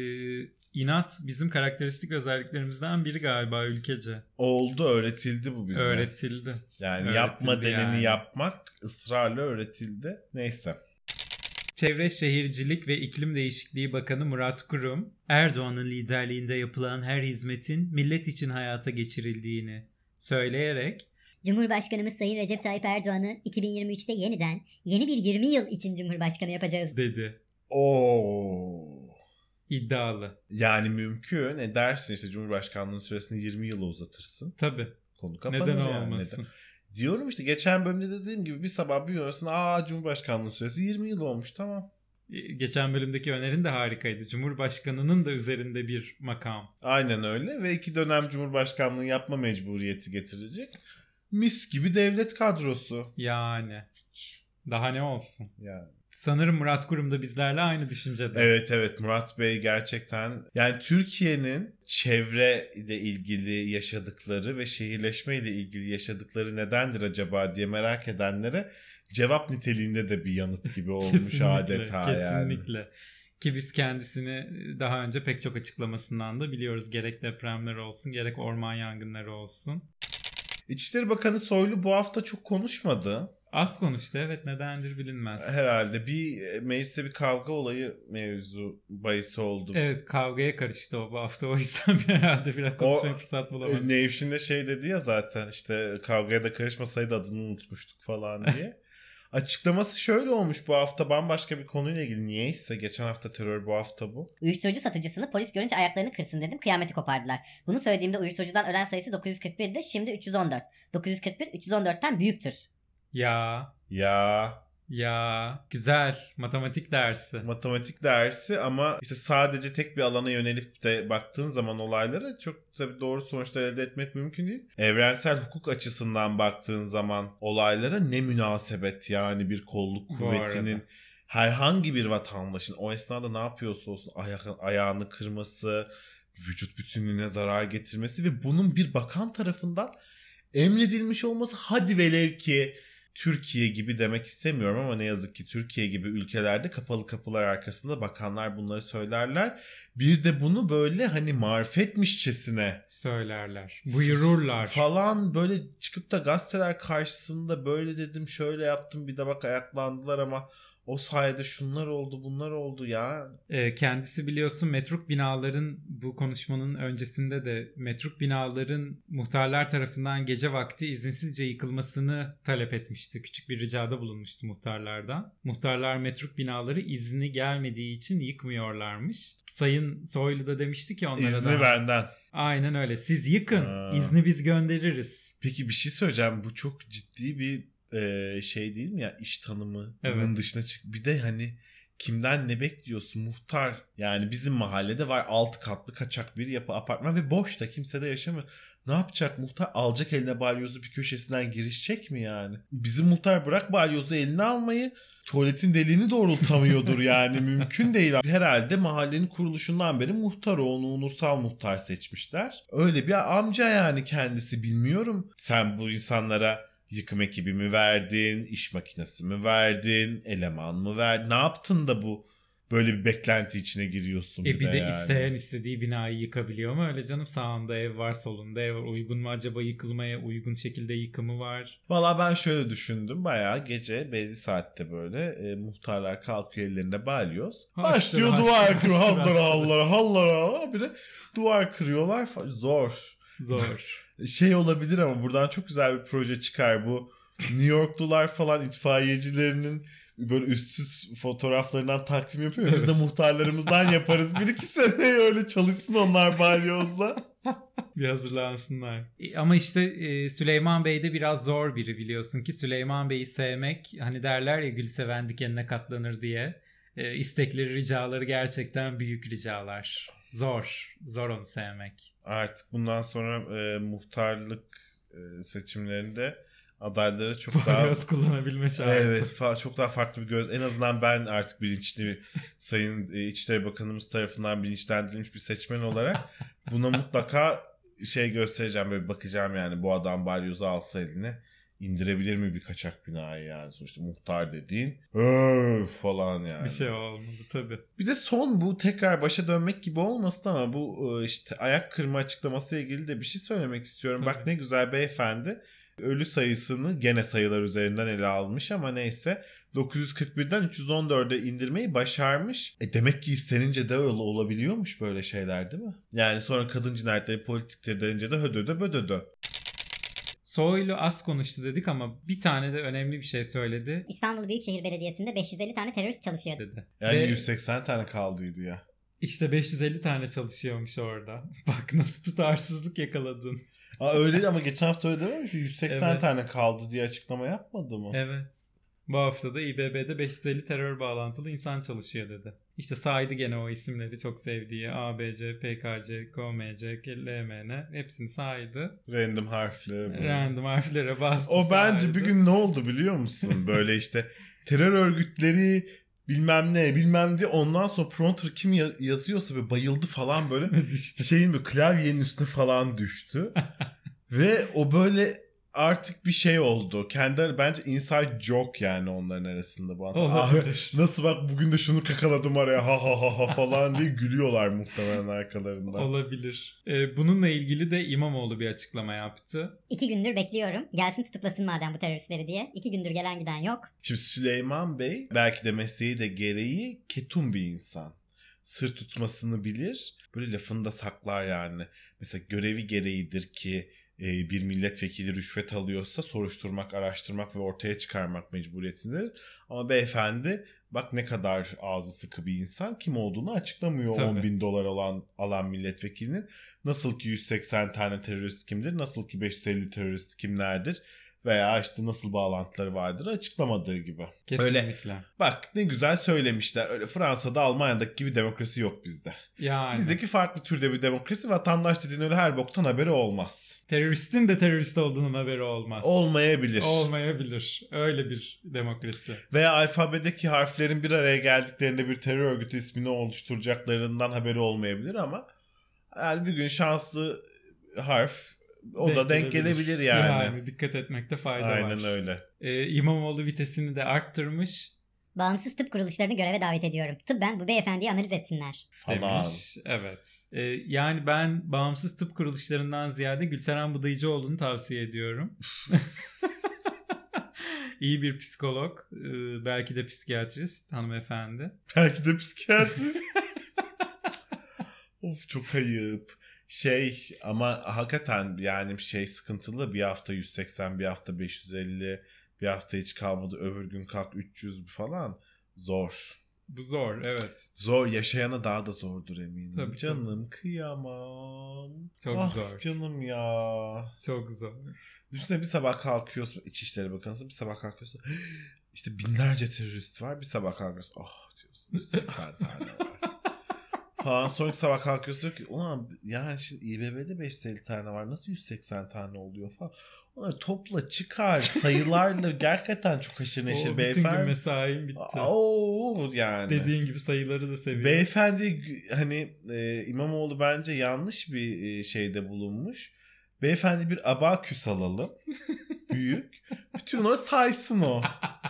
inat bizim karakteristik özelliklerimizden biri galiba ülkece. Oldu öğretildi bu bize. Öğretildi. Yani Öğretildi yapma deneni yani. yapmak ısrarla öğretildi. Neyse. Çevre Şehircilik ve İklim Değişikliği Bakanı Murat Kurum, Erdoğan'ın liderliğinde yapılan her hizmetin millet için hayata geçirildiğini söyleyerek Cumhurbaşkanımız Sayın Recep Tayyip Erdoğan'ı 2023'te yeniden yeni bir 20 yıl için Cumhurbaşkanı yapacağız. dedi. Oo. İddialı. Yani mümkün. Ne dersin işte Cumhurbaşkanlığı süresini 20 yıla uzatırsın. Tabii. Konu kapanır Neden yani. olmasın? Neden? Diyorum işte geçen bölümde de dediğim gibi bir sabah bir uyanırsın. Aa Cumhurbaşkanlığı süresi 20 yıl olmuş tamam. E, Geçen bölümdeki önerin de harikaydı. Cumhurbaşkanının da üzerinde bir makam. Aynen öyle ve iki dönem Cumhurbaşkanlığı yapma mecburiyeti getirecek. Mis gibi devlet kadrosu. Yani. Daha ne olsun? Yani. Sanırım Murat Kurum da bizlerle aynı düşüncede. Evet evet Murat Bey gerçekten yani Türkiye'nin çevre ile ilgili yaşadıkları ve şehirleşme ile ilgili yaşadıkları nedendir acaba diye merak edenlere cevap niteliğinde de bir yanıt gibi olmuş adeta yani. Kesinlikle. Ki biz kendisini daha önce pek çok açıklamasından da biliyoruz. Gerek depremler olsun gerek orman yangınları olsun. İçişleri Bakanı Soylu bu hafta çok konuşmadı. Az konuştu evet nedendir bilinmez. Herhalde bir e, mecliste bir kavga olayı mevzu bahisi oldu. Evet kavgaya karıştı o bu hafta o yüzden bir herhalde biraz konuşmaya fırsat bulamadım. E, Nevşin de şey dedi ya zaten işte kavgaya da karışmasaydı adını unutmuştuk falan diye. Açıklaması şöyle olmuş bu hafta bambaşka bir konuyla ilgili. Niyeyse geçen hafta terör bu hafta bu. Uyuşturucu satıcısını polis görünce ayaklarını kırsın dedim kıyameti kopardılar. Bunu söylediğimde uyuşturucudan ölen sayısı 941'di şimdi 314. 941 314'ten büyüktür. Ya. Ya. Ya. Güzel. Matematik dersi. matematik dersi ama işte sadece tek bir alana yönelip de baktığın zaman olaylara çok tabii doğru sonuçlar elde etmek mümkün değil. Evrensel hukuk açısından baktığın zaman olaylara ne münasebet yani bir kolluk kuvvetinin herhangi bir vatandaşın o esnada ne yapıyorsa olsun aya- ayağını kırması, vücut bütünlüğüne zarar getirmesi ve bunun bir bakan tarafından emredilmiş olması hadi velev ki Türkiye gibi demek istemiyorum ama ne yazık ki Türkiye gibi ülkelerde kapalı kapılar arkasında bakanlar bunları söylerler. Bir de bunu böyle hani marifetmişçesine Söylerler. Buyururlar. falan böyle çıkıp da gazeteler karşısında böyle dedim şöyle yaptım bir de bak ayaklandılar ama o sayede şunlar oldu bunlar oldu ya. Ee, kendisi biliyorsun metruk binaların bu konuşmanın öncesinde de metruk binaların muhtarlar tarafından gece vakti izinsizce yıkılmasını talep etmişti. Küçük bir ricada bulunmuştu muhtarlardan. Muhtarlar metruk binaları izni gelmediği için yıkmıyorlarmış. Sayın Soylu da demişti ki onlara İzni da. benden. Aynen öyle. Siz yıkın. Ha. izni biz göndeririz. Peki bir şey söyleyeceğim. Bu çok ciddi bir e, şey değil mi ya? İş tanımının Evet. dışına çık. Bir de hani kimden ne bekliyorsun? Muhtar. Yani bizim mahallede var altı katlı kaçak bir yapı apartman ve boş da kimse de yaşamıyor. Ne yapacak muhtar? Alacak eline balyozu bir köşesinden girişecek mi yani? Bizim muhtar bırak balyozu eline almayı tuvaletin deliğini doğrultamıyordur yani mümkün değil. Herhalde mahallenin kuruluşundan beri muhtar onu unursal muhtar seçmişler. Öyle bir amca yani kendisi bilmiyorum. Sen bu insanlara Yıkım ekibi mi verdin? iş makinesi mi verdin? Eleman mı verdin? Ne yaptın da bu böyle bir beklenti içine giriyorsun? E bir de yani? isteyen istediği binayı yıkabiliyor mu öyle canım? Sağında ev var, solunda ev var. Uygun mu acaba yıkılmaya? Uygun şekilde yıkımı var. Valla ben şöyle düşündüm. Bayağı gece belli saatte böyle e, muhtarlar kalkıyor ellerinde balyoz. Başlıyor duvar kırıyor. Hallara hallara hallara. Bir de duvar kırıyorlar. Zor. Zor. Şey olabilir ama buradan çok güzel bir proje çıkar bu. New Yorklular falan itfaiyecilerinin böyle üstsüz fotoğraflarından takvim yapıyor. Biz de muhtarlarımızdan yaparız. Bir iki sene öyle çalışsın onlar balyozla. bir hazırlansınlar. E, Ama işte e, Süleyman Bey de biraz zor biri biliyorsun ki Süleyman Bey'i sevmek hani derler ya gül seven dikenine katlanır diye. E, istekleri, ricaları gerçekten büyük ricalar. Zor. Zor onu sevmek. Artık bundan sonra e, muhtarlık e, seçimlerinde adayları çok daha Biraz kullanabilme şartı. Evet fa- çok daha farklı bir göz. En azından ben artık bilinçli Sayın e, İçişleri Bakanımız tarafından bilinçlendirilmiş bir seçmen olarak buna mutlaka şey göstereceğim böyle bakacağım yani bu adam balyozu alsa eline indirebilir mi bir kaçak binayı yani sonuçta muhtar dediğin öf falan yani. Bir şey olmadı tabii. Bir de son bu tekrar başa dönmek gibi olmasın ama bu e, işte ayak kırma açıklamasıyla ilgili de bir şey söylemek istiyorum. Bak Tabii. ne güzel beyefendi ölü sayısını gene sayılar üzerinden ele almış ama neyse 941'den 314'e indirmeyi başarmış. E demek ki istenince de öyle olabiliyormuş böyle şeyler değil mi? Yani sonra kadın cinayetleri politikleri denince de hödödö bödödö. Soylu az konuştu dedik ama bir tane de önemli bir şey söyledi İstanbul Büyükşehir Belediyesi'nde 550 tane terörist çalışıyor. dedi. Yani Ve 180 tane kaldıydı ya. işte 550 tane çalışıyormuş orada. Bak nasıl tutarsızlık yakaladın. Aa öyleydi ama geçen hafta öyle dememiş mi? 180 Evet. tane kaldı diye açıklama yapmadı mı? Evet. Bu hafta da İBB'de 550 terör bağlantılı insan çalışıyor dedi. İşte saydı gene o isimleri çok sevdiği ABC, PKC, KMC, LMN hepsini saydı. Random harfleri. bu. Random harflere bastı O bence saydı. bir gün ne oldu biliyor musun? Böyle işte terör örgütleri bilmem ne bilmem diye ondan sonra prompter kim ya- yazıyorsa ve bayıldı falan böyle düştü. şeyin bir klavyenin üstüne falan düştü. ve o böyle artık bir şey oldu. Kendi bence inside joke yani onların arasında bu. Ah, nasıl bak bugün de şunu kakaladım araya ha ha ha ha falan diye gülüyorlar muhtemelen arkalarında. Olabilir. Ee, bununla ilgili de İmamoğlu bir açıklama yaptı. İki gündür bekliyorum. Gelsin tutuklasın madem bu teröristleri diye. İki gündür gelen giden yok. Şimdi Süleyman Bey belki de mesleği de gereği ketum bir insan. Sır tutmasını bilir. Böyle lafını da saklar yani. Mesela görevi gereğidir ki bir milletvekili rüşvet alıyorsa soruşturmak, araştırmak ve ortaya çıkarmak mecburiyetindedir. Ama beyefendi bak ne kadar ağzı sıkı bir insan kim olduğunu açıklamıyor Tabii. 10 bin dolar olan alan milletvekilinin. Nasıl ki 180 tane terörist kimdir, nasıl ki 550 terörist kimlerdir veya işte nasıl bağlantıları vardır açıklamadığı gibi. Öyle Kesinlikle. bak ne güzel söylemişler. Öyle Fransa'da Almanya'daki gibi demokrasi yok bizde. Yani Bizdeki farklı türde bir demokrasi vatandaş dediğin öyle her boktan haberi olmaz. teröristin de terörist olduğunun haberi olmaz. Olmayabilir. Olmayabilir. Öyle bir demokrasi. Veya alfabedeki harflerin bir araya geldiklerinde bir terör örgütü ismini oluşturacaklarından haberi olmayabilir ama yani bir gün şanslı harf o da denk gelebilir yani. dikkat etmekte fayda var. Aynen öyle. Ee, İmamoğlu vitesini de arttırmış Bağımsız tıp kuruluşlarını göreve davet ediyorum. Tıbben bu beyefendiyi analiz etsinler. Falan. demiş. Evet. Ee, yani ben bağımsız tıp kuruluşlarından ziyade Gülseren Budayıcıoğlu'nu tavsiye ediyorum. İyi bir psikolog, ee, belki de psikiyatrist hanımefendi. Belki de psikiyatrist. of çok ayıp. Şey ama hakikaten yani şey sıkıntılı bir hafta 180 bir hafta 550 bir hafta hiç kalmadı öbür gün kalk 300 falan zor. Bu zor, evet. Zor yaşayana daha da zordur eminim. Tabii, canım kıyamam. Çok ah, zor. canım ya. Çok zor. Düşünsene bir sabah kalkıyorsun İçişleri Bakanı'sın bir sabah kalkıyorsun. İşte binlerce terörist var bir sabah kalkıyorsun. Oh diyorsun 180 tane var. Falan sonraki sabah kalkıyorsun diyor ki ulan yani şimdi İBB'de 550 tane var nasıl 180 tane oluyor falan. Onları topla çıkar sayılarla gerçekten çok haşır neşir bütün gün beyefendi. mesaim bitti. Oo yani. Dediğin gibi sayıları da seviyorum. Beyefendi hani e, İmamoğlu bence yanlış bir e, şeyde bulunmuş. Beyefendi bir abaküs alalım. Büyük. Bütün o saysın o.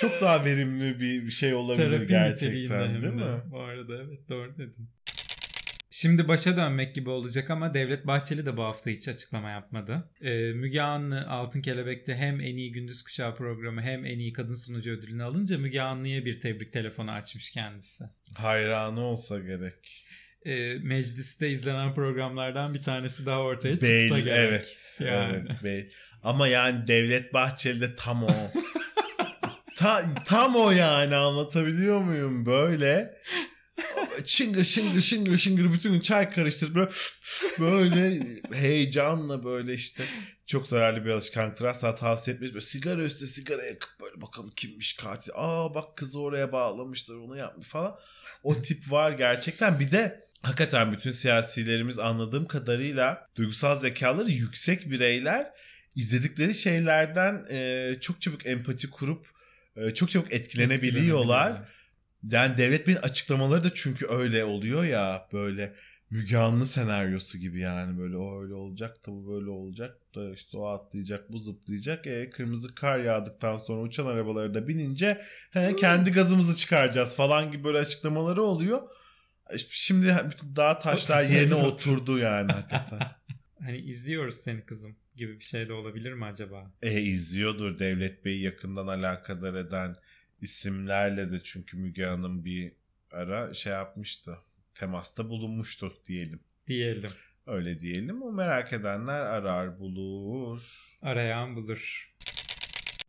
Çok daha verimli bir şey olabilir Terapi gerçekten değil mi? Bu arada evet doğru dedin. Şimdi başa dönmek gibi olacak ama Devlet Bahçeli de bu hafta hiç açıklama yapmadı. Ee, Müge Anlı Altın Kelebek'te hem en iyi gündüz kuşağı programı hem en iyi kadın sunucu ödülünü alınca Müge Anlı'ya bir tebrik telefonu açmış kendisi. Hayranı olsa gerek. Ee, mecliste izlenen programlardan bir tanesi daha ortaya çıksa Bey, gerek. evet. Yani. Evet. Bey. Ama yani Devlet Bahçeli de tam o. Ta- tam o yani anlatabiliyor muyum? Böyle çıngır şıngır şıngır şıngır bütün gün çay karıştırıp böyle, böyle heyecanla böyle işte çok zararlı bir alışkanlıktır. Asla tavsiye etmeyiz. Böyle sigara üstüne sigara yakıp böyle bakalım kimmiş katil. Aa bak kızı oraya bağlamışlar onu yapmış falan. O tip var gerçekten. Bir de hakikaten bütün siyasilerimiz anladığım kadarıyla duygusal zekaları yüksek bireyler izledikleri şeylerden e, çok çabuk empati kurup çok çabuk etkilenebiliyorlar. Yani devlet Bey'in açıklamaları da çünkü öyle oluyor ya böyle Müge Anlı senaryosu gibi yani böyle o öyle olacak da bu böyle olacak da işte o atlayacak bu zıplayacak e, kırmızı kar yağdıktan sonra uçan arabalara da binince he, kendi gazımızı çıkaracağız falan gibi böyle açıklamaları oluyor. İşte Şimdi dağ taşlar yerine oturdu yani hakikaten. Hani izliyoruz seni kızım gibi bir şey de olabilir mi acaba? E izliyordur Devlet Bey'i yakından alakadar eden isimlerle de çünkü Müge Hanım bir ara şey yapmıştı. Temasta bulunmuştu diyelim. Diyelim. Öyle diyelim. O merak edenler arar bulur. Arayan bulur.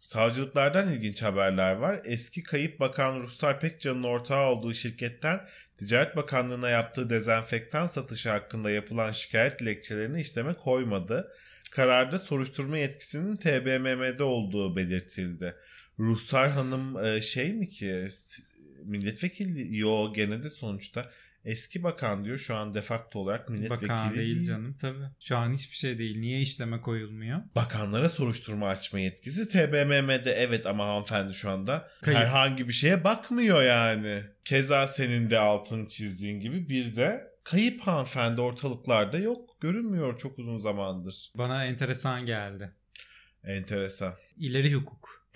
Savcılıklardan ilginç haberler var. Eski kayıp bakan Ruhsar Pekcan'ın ortağı olduğu şirketten Ticaret Bakanlığı'na yaptığı dezenfektan satışı hakkında yapılan şikayet dilekçelerini işleme koymadı. Kararda soruşturma yetkisinin TBMM'de olduğu belirtildi. Ruhsar Hanım e, şey mi ki milletvekili? Yo gene de sonuçta eski bakan diyor şu an defakto olarak milletvekili Bakan değil, değil. canım tabii. Şu an hiçbir şey değil. Niye işleme koyulmuyor? Bakanlara soruşturma açma yetkisi TBMM'de evet ama hanımefendi şu anda Kayıp. herhangi bir şeye bakmıyor yani. Keza senin de altını çizdiğin gibi bir de kayıp hanımefendi ortalıklarda yok. Görünmüyor çok uzun zamandır. Bana enteresan geldi. Enteresan. İleri hukuk.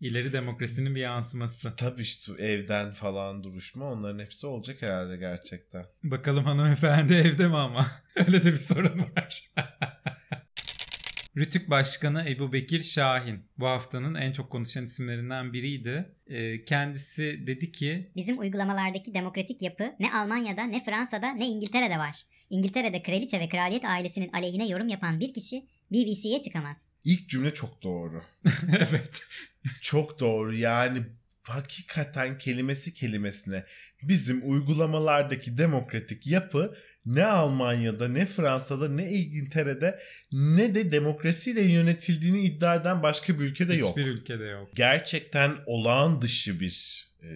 İleri demokrasinin bir yansıması. Tabii işte evden falan duruşma onların hepsi olacak herhalde gerçekten. Bakalım hanımefendi evde mi ama? Öyle de bir sorun var. Rütük Başkanı Ebu Bekir Şahin bu haftanın en çok konuşan isimlerinden biriydi. Ee, kendisi dedi ki Bizim uygulamalardaki demokratik yapı ne Almanya'da ne Fransa'da ne İngiltere'de var. İngiltere'de kraliçe ve kraliyet ailesinin aleyhine yorum yapan bir kişi BBC'ye çıkamaz. İlk cümle çok doğru. evet Çok doğru yani hakikaten kelimesi kelimesine bizim uygulamalardaki demokratik yapı ne Almanya'da ne Fransa'da ne İngiltere'de ne de demokrasiyle yönetildiğini iddia eden başka bir ülkede yok. hiçbir ülkede yok. Gerçekten olağan dışı bir e,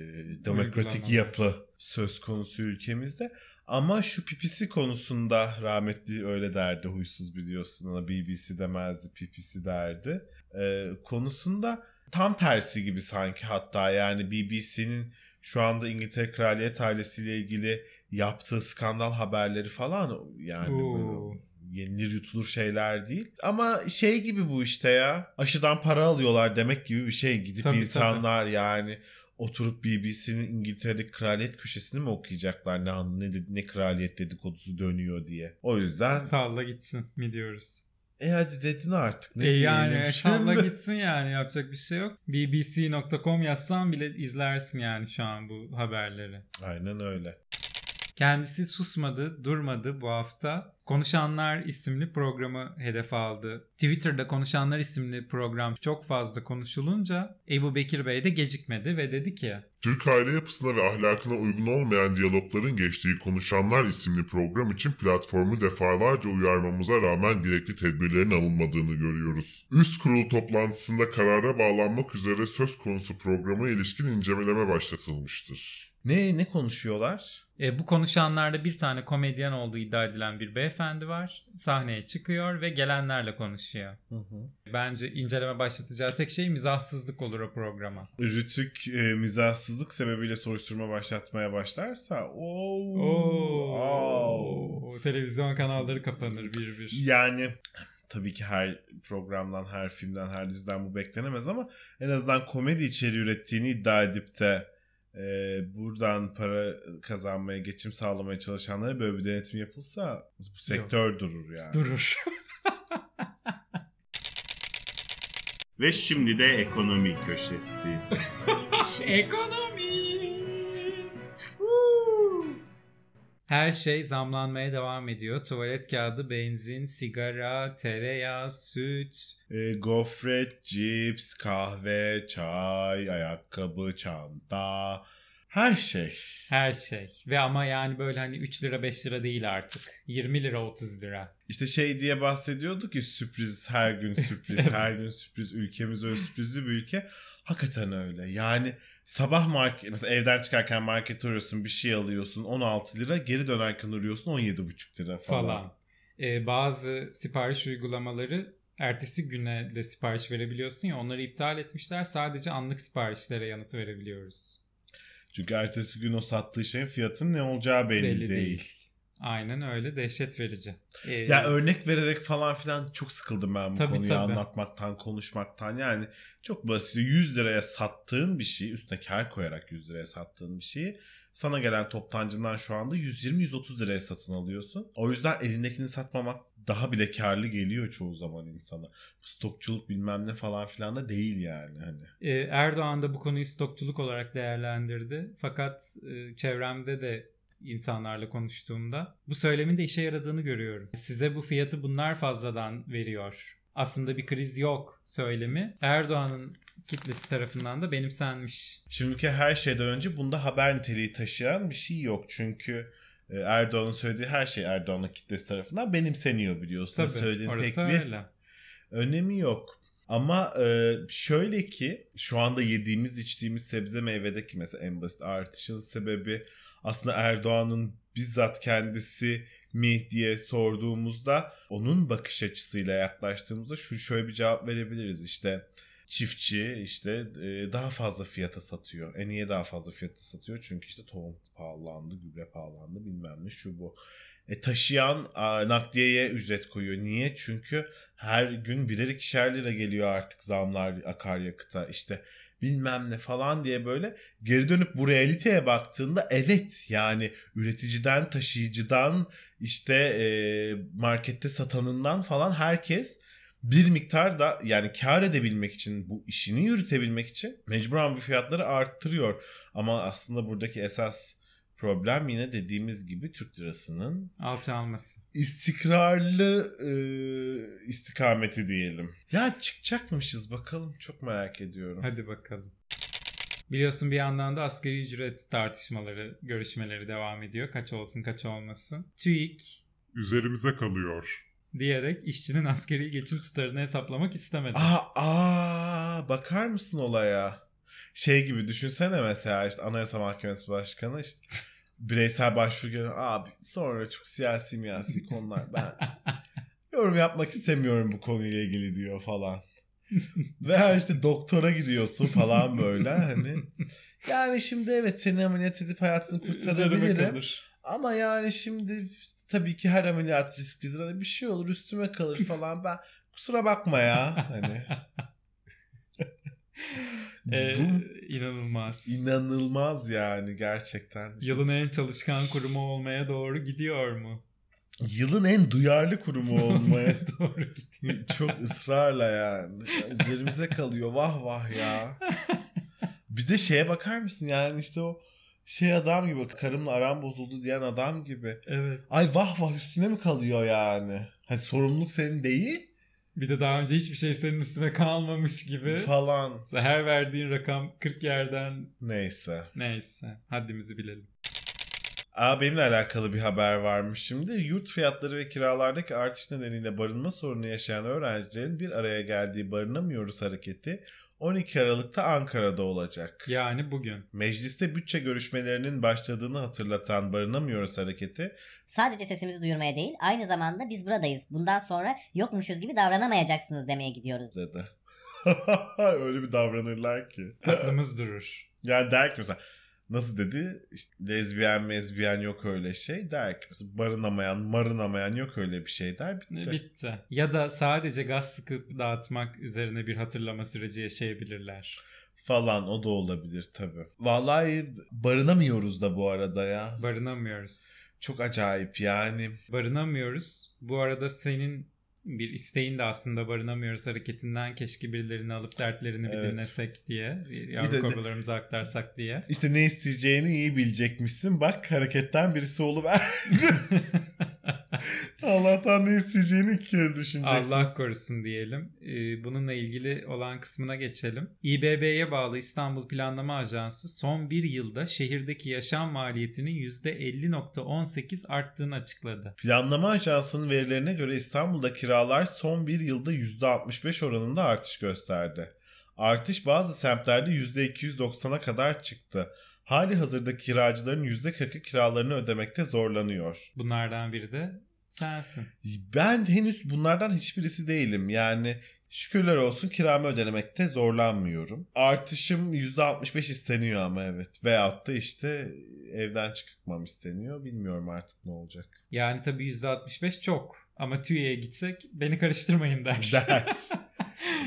demokratik Uygulama. yapı söz konusu ülkemizde. Ama şu pipisi konusunda rahmetli öyle derdi huysuz biliyorsun ona BBC demezdi pipisi derdi. E, konusunda tam tersi gibi sanki hatta yani BBC'nin şu anda İngiltere Kraliyet ailesiyle ilgili yaptığı skandal haberleri falan yani yenilir yutulur şeyler değil. Ama şey gibi bu işte ya aşıdan para alıyorlar demek gibi bir şey. Gidip Tabii, insanlar yani oturup BBC'nin İngiltere'deki kraliyet köşesini mi okuyacaklar ne, ne, ne kraliyet dedikodusu dönüyor diye. O yüzden Salla gitsin mi diyoruz. e hadi dedin artık ne e yani salla gitsin yani yapacak bir şey yok. bbc.com yazsan bile izlersin yani şu an bu haberleri. Aynen öyle. Kendisi susmadı, durmadı bu hafta. Konuşanlar isimli programı hedef aldı. Twitter'da Konuşanlar isimli program çok fazla konuşulunca Ebu Bekir Bey de gecikmedi ve dedi ki Türk aile yapısına ve ahlakına uygun olmayan diyalogların geçtiği Konuşanlar isimli program için platformu defalarca uyarmamıza rağmen gerekli tedbirlerin alınmadığını görüyoruz. Üst kurul toplantısında karara bağlanmak üzere söz konusu programa ilişkin inceleme başlatılmıştır. Ne ne konuşuyorlar? e, bu konuşanlarda bir tane komedyen olduğu iddia edilen bir beyefendi var. Sahneye çıkıyor ve gelenlerle konuşuyor. Hı hı. Bence inceleme başlatacağı tek şey mizahsızlık olur o programa. Rütük e, mizahsızlık sebebiyle soruşturma başlatmaya başlarsa ooo, Oo, televizyon kanalları kapanır bir bir. Yani tabii ki her programdan, her filmden, her diziden bu beklenemez ama en azından komedi içeriği ürettiğini iddia edip de e, buradan para kazanmaya, geçim sağlamaya çalışanlara böyle bir denetim yapılsa bu sektör durur yani. Durur. Ve şimdi de ekonomi köşesi. Ekonomi. Her şey zamlanmaya devam ediyor. Tuvalet kağıdı, benzin, sigara, tereyağı, süt. E, gofret, cips, kahve, çay, ayakkabı, çanta, her şey. Her şey. Ve ama yani böyle hani 3 lira 5 lira değil artık. 20 lira 30 lira. İşte şey diye bahsediyorduk ki sürpriz her gün sürpriz her gün sürpriz ülkemiz öyle sürprizli bir ülke. Hakikaten öyle. Yani sabah market mesela evden çıkarken markete uğruyorsun bir şey alıyorsun 16 lira geri dönerken uğruyorsun 17,5 lira falan. falan. Ee, bazı sipariş uygulamaları ertesi güne de sipariş verebiliyorsun ya onları iptal etmişler. Sadece anlık siparişlere yanıt verebiliyoruz. Çünkü ertesi gün o sattığı şeyin fiyatının ne olacağı belli, Belli değil. değil. Aynen öyle dehşet verici. Ee, Ya örnek vererek falan filan çok sıkıldım ben bu Tabii, konuyu tabii. anlatmaktan, konuşmaktan. Yani çok basit. 100 liraya sattığın bir şeyi, üstüne kar koyarak 100 liraya sattığın bir şeyi sana gelen toptancından şu anda 120-130 liraya satın alıyorsun. O yüzden elindekini satmamak daha bile karlı geliyor çoğu zaman insana. Stokçuluk bilmem ne falan filan da değil yani hani. Ee, Erdoğan da bu konuyu stokçuluk olarak değerlendirdi. Fakat e, çevremde de insanlarla konuştuğumda bu söylemin de işe yaradığını görüyorum. Size bu fiyatı bunlar fazladan veriyor. Aslında bir kriz yok söylemi Erdoğan'ın kitlesi tarafından da benimsenmiş. Şimdiki her şeyden önce bunda haber niteliği taşıyan bir şey yok. Çünkü e, Erdoğan'ın söylediği her şey Erdoğan'ın kitlesi tarafından benimseniyor biliyorsun. Tabii Söylediğin pek bir öyle. önemi yok. Ama e, şöyle ki şu anda yediğimiz içtiğimiz sebze meyvedeki mesela en basit artışın sebebi aslında Erdoğan'ın bizzat kendisi mi diye sorduğumuzda onun bakış açısıyla yaklaştığımızda şu şöyle bir cevap verebiliriz işte çiftçi işte e, daha fazla fiyata satıyor. E niye daha fazla fiyata satıyor? Çünkü işte tohum pahalandı, gübre pahalandı bilmem ne şu bu. E taşıyan nakliyeye ücret koyuyor. Niye? Çünkü her gün birer ikişer lira geliyor artık zamlar akaryakıta işte bilmem ne falan diye böyle geri dönüp bu realiteye baktığında evet yani üreticiden taşıyıcıdan işte e, markette satanından falan herkes bir miktar da yani kar edebilmek için bu işini yürütebilmek için mecburen bu fiyatları arttırıyor. Ama aslında buradaki esas problem yine dediğimiz gibi Türk lirasının Alçalması. istikrarlı e, istikameti diyelim. Ya çıkacakmışız bakalım çok merak ediyorum. Hadi bakalım. Biliyorsun bir yandan da asgari ücret tartışmaları, görüşmeleri devam ediyor. Kaç olsun kaç olmasın. TÜİK Üzerimize kalıyor. diyerek işçinin asgari geçim tutarını hesaplamak istemedi. Aa, aa bakar mısın olaya? Şey gibi düşünsene mesela işte Anayasa Mahkemesi Başkanı işte bireysel başvuru. Abi sonra çok siyasi miyasi konular ben yorum yapmak istemiyorum bu konuyla ilgili diyor falan. Veya işte doktora gidiyorsun falan böyle hani. Yani şimdi evet seni ameliyat edip hayatını kurtarabilirim. Ama yani şimdi tabii ki her ameliyat risklidir. Hani bir şey olur üstüme kalır falan. Ben kusura bakma ya. Hani. Ee, Bu inanılmaz. inanılmaz yani gerçekten. Yılın en çalışkan kurumu olmaya doğru gidiyor mu? yılın en duyarlı kurumu olmaya doğru gidiyor. çok ısrarla yani. Üzerimize kalıyor vah vah ya. Bir de şeye bakar mısın yani işte o şey adam gibi karımla aram bozuldu diyen adam gibi. Evet. Ay vah vah üstüne mi kalıyor yani? Hani sorumluluk senin değil Bir de daha önce hiçbir şey senin üstüne kalmamış gibi. falan. Her verdiğin rakam 40 yerden Neyse. neyse. Haddimizi bilelim. Aa, benimle alakalı bir haber varmış şimdi. Yurt fiyatları ve kiralardaki artış nedeniyle barınma sorunu yaşayan öğrencilerin bir araya geldiği Barınamıyoruz hareketi 12 Aralık'ta Ankara'da olacak. Yani bugün. Mecliste bütçe görüşmelerinin başladığını hatırlatan Barınamıyoruz hareketi Sadece sesimizi duyurmaya değil, aynı zamanda biz buradayız. Bundan sonra yokmuşuz gibi davranamayacaksınız demeye gidiyoruz. dedi. Öyle bir davranırlar ki. Aklımız durur. Yani der ki mesela nasıl dedi? İşte lezbiyen mezbiyen yok öyle şey der ki mesela barınamayan marınamayan yok öyle bir şey der bitti. Bitti. Ya da sadece gaz sıkıp dağıtmak üzerine bir hatırlama süreci yaşayabilirler. Falan o da olabilir tabii. Vallahi barınamıyoruz da bu arada ya. Barınamıyoruz. Çok acayip yani. Barınamıyoruz. Bu arada senin bir isteğin de aslında barınamıyoruz hareketinden keşke birilerini alıp dertlerini bir Evet. dinlesek diye. Yavru kobralarımıza aktarsak diye. İşte ne isteyeceğini iyi bilecekmişsin. Bak hareketten birisi oluver. Allah'tan ne isteyeceğini iki kere düşüneceksin. Allah korusun diyelim. Ee, bununla ilgili olan kısmına geçelim. İBB'ye bağlı İstanbul Planlama Ajansı son bir yılda şehirdeki yaşam maliyetinin %50.18 arttığını açıkladı. Planlama Ajansı'nın verilerine göre İstanbul'da kiralar son bir yılda %65 oranında artış gösterdi. Artış bazı semtlerde %290'a kadar çıktı. Hali hazırda kiracıların %40'ı kiralarını ödemekte zorlanıyor. Bunlardan biri de sensin. Ben henüz bunlardan hiçbirisi değilim. Yani şükürler olsun kiramı ödemekte zorlanmıyorum. Artışım %65 isteniyor ama evet. Veyahut da işte evden çıkmam isteniyor. Bilmiyorum artık ne olacak. Yani tabii %65 çok. Ama TÜİ'ye gitsek beni karıştırmayın der. Der.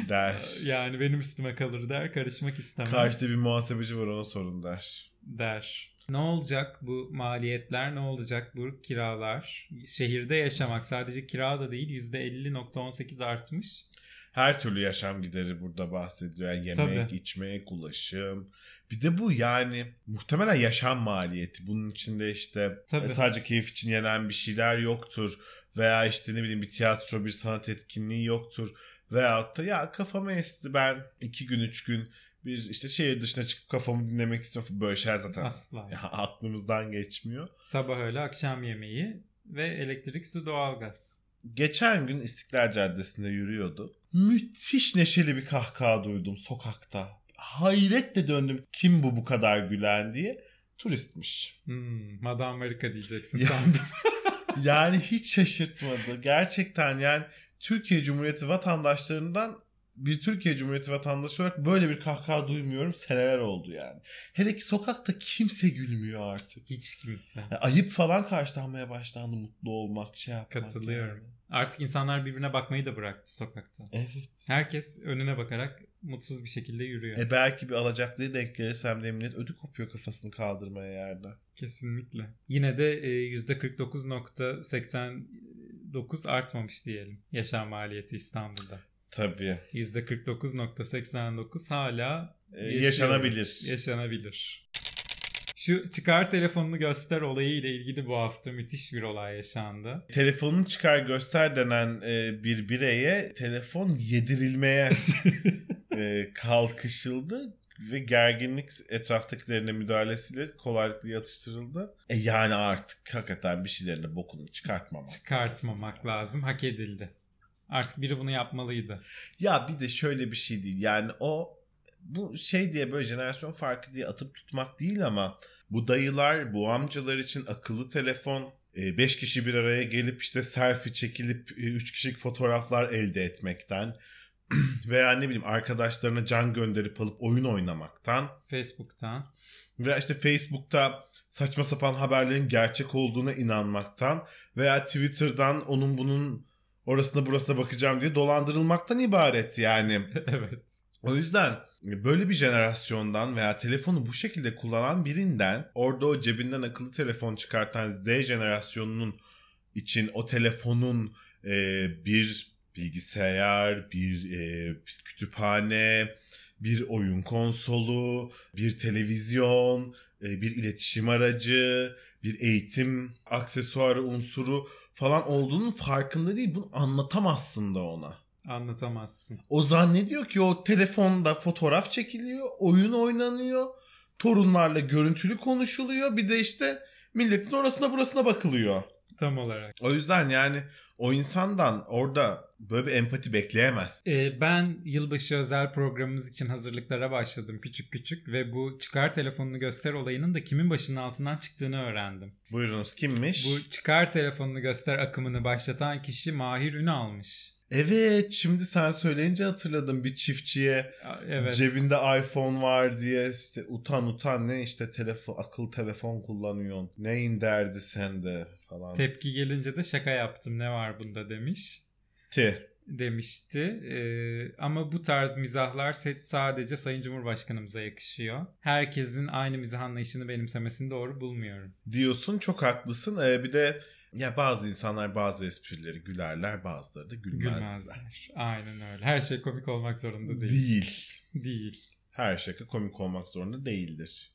Der. yani benim üstüme kalır der. Karışmak istemez. Karşıda bir muhasebeci var ona sorun der. der. Ne olacak bu maliyetler? Ne olacak bu kiralar? Şehirde yaşamak sadece kira da değil %50.18 artmış. Her türlü yaşam gideri burada bahsediyor. Yani yemek, Tabii. içmek, ulaşım. Bir de bu yani muhtemelen yaşam maliyeti. Bunun içinde işte Tabii. e, sadece keyif için yenen bir şeyler yoktur. Veya işte ne bileyim bir tiyatro, bir sanat etkinliği yoktur. Veyahut da ya kafama esti ben iki gün, üç gün bir işte şehir dışına çıkıp kafamı dinlemek istiyorum. Böyle şeyler zaten Asla. ya, aklımızdan geçmiyor. Sabah öğle akşam yemeği ve elektrik, su, doğalgaz. Geçen gün İstiklal Caddesi'nde yürüyordu. Müthiş neşeli bir kahkaha duydum sokakta. Hayretle döndüm kim bu bu kadar gülen diye. Turistmiş. Hmm, Madame Amerika diyeceksin Ya. sandım. Yani hiç şaşırtmadı. Gerçekten yani Türkiye Cumhuriyeti vatandaşlarından bir Türkiye Cumhuriyeti vatandaşı olarak böyle bir kahkaha duymuyorum. Seneler oldu yani. Hele ki sokakta kimse gülmüyor artık. Hiç kimse. Ya ayıp falan karşılanmaya başlandı mutlu olmak şey yapmak. Katılıyorum. yani. Artık insanlar birbirine bakmayı da bıraktı sokakta. Evet. Herkes önüne bakarak mutsuz bir şekilde yürüyor. E belki bir alacaklıya denk gelirsem de millet ödü kopuyor kafasını kaldırmaya yerden. Kesinlikle. Yine de e, %49.89 artmamış diyelim yaşam maliyeti İstanbul'da. Tabii. %49.89 hala E, yaşıyoruz. yaşanabilir. Yaşanabilir. Şu çıkar telefonunu göster olayı ile ilgili bu hafta müthiş bir olay yaşandı. Telefonunu çıkar göster denen e, bir bireye telefon yedirilmeye e, kalkışıldı ve gerginlik etraftakilerine müdahalesiyle kolaylıkla yatıştırıldı. E yani artık hakikaten bir şeylerin de bokunu çıkartmamak. Çıkartmamak lazım. Hak edildi. Artık biri bunu yapmalıydı. Ya bir de şöyle bir şey değil. Yani o bu şey diye böyle jenerasyon farkı diye atıp tutmak değil ama bu dayılar, bu amcalar için akıllı telefon 5 kişi bir araya gelip işte selfie çekilip 3 kişilik fotoğraflar elde etmekten veya ne bileyim arkadaşlarına can gönderip alıp oyun oynamaktan Facebook'tan. veya işte Facebook'ta saçma sapan haberlerin gerçek olduğuna inanmaktan veya Twitter'dan onun bunun orasına burasına bakacağım diye dolandırılmaktan ibaret yani. evet. O yüzden böyle bir jenerasyondan veya telefonu bu şekilde kullanan birinden orada o cebinden akıllı telefon çıkartan Z jenerasyonunun için o telefonun e, bir bilgisayar, bir e, kütüphane, bir oyun konsolu, bir televizyon, e, bir iletişim aracı, bir eğitim aksesuarı unsuru falan olduğunun farkında değil. Bunu anlatamazsın da ona. Anlatamazsın. O zannediyor ki o telefonda fotoğraf çekiliyor, oyun oynanıyor, torunlarla görüntülü konuşuluyor. Bir de işte milletin orasına burasına bakılıyor. Tam olarak. O yüzden yani o insandan orada böyle bir empati bekleyemez. Ee, ben yılbaşı özel programımız için hazırlıklara başladım küçük küçük ve bu çıkar telefonunu göster olayının da kimin başının altından çıktığını öğrendim. Buyurunuz kimmiş? Bu çıkar telefonunu göster akımını başlatan kişi Mahir Ünal'mış. Evet şimdi sen söyleyince hatırladım bir çiftçiye Evet. cebinde iPhone var diye işte utan utan ne işte telefon akıllı telefon kullanıyorsun. Neyin derdi sende falan. Tepki gelince de şaka yaptım ne var bunda demiş. Ti. demişti. Ee, ama bu tarz mizahlar sadece Sayın Cumhurbaşkanımıza yakışıyor. Herkesin aynı mizah anlayışını benimsemesini doğru bulmuyorum. diyorsun çok haklısın. Ee, bir de ya bazı insanlar bazı esprileri gülerler bazıları da gülmezler. Gülmezler. Aynen öyle. Her şey komik olmak zorunda değil. Değil. Değil. Her şaka komik olmak zorunda değildir.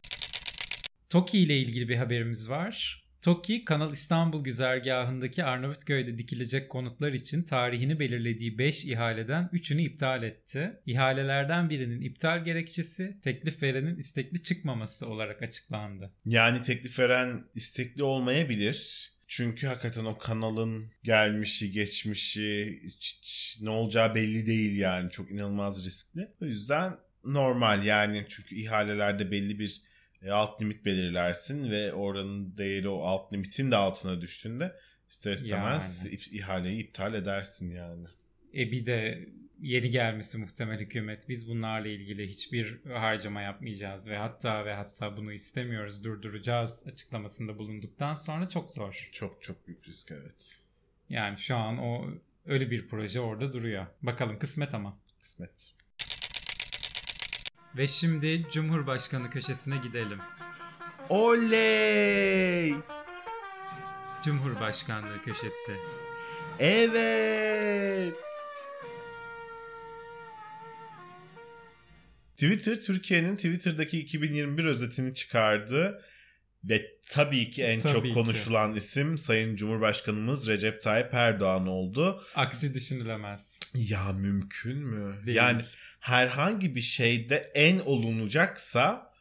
TOKİ ile ilgili bir haberimiz var. TOKİ, Kanal İstanbul güzergahındaki Arnavutköy'de dikilecek konutlar için tarihini belirlediği 5 ihaleden 3'ünü iptal etti. İhalelerden birinin iptal gerekçesi teklif verenin istekli çıkmaması olarak açıklandı. Yani teklif veren istekli olmayabilir. Çünkü hakikaten o kanalın gelmişi, geçmişi, hiç- hiç ne olacağı belli değil yani. Çok inanılmaz riskli. O yüzden normal yani çünkü ihalelerde belli bir alt limit belirlersin ve oranın değeri o alt limitin de altına düştüğünde ister istemez Yani. ihaleyi iptal edersin yani. E bir de yeni gelmesi muhtemel hükümet biz bunlarla ilgili hiçbir harcama yapmayacağız ve hatta ve hatta bunu istemiyoruz durduracağız açıklamasında bulunduktan sonra çok zor. Çok çok büyük risk evet. Yani şu an o öyle bir proje orada duruyor. Bakalım kısmet ama. Kısmet. Ve şimdi Cumhurbaşkanı köşesine gidelim. Oley! Cumhurbaşkanlığı köşesi. Evet. Twitter Türkiye'nin Twitter'daki 2021 özetini çıkardı. Ve tabii ki en Tabii çok ki. konuşulan isim Sayın Cumhurbaşkanımız Recep Tayyip Erdoğan oldu. Aksi düşünülemez. Ya mümkün mü? Değil. Yani herhangi bir şeyde en olunacaksa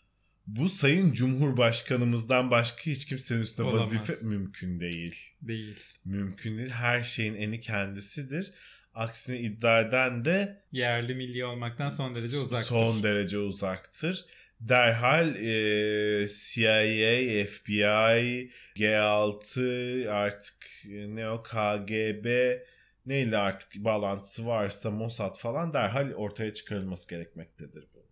bu Sayın Cumhurbaşkanımızdan başka hiç kimsenin üstüne Olamaz. vazife mümkün değil. Değil. Mümkün değil. Her şeyin eni kendisidir. Aksine iddia eden de Yerli milli olmaktan son derece uzaktır. son derece uzaktır. Derhal e, CIA, FBI, G6 artık ne o KGB neyle artık bağlantısı varsa Mossad falan derhal ortaya çıkarılması gerekmektedir bu.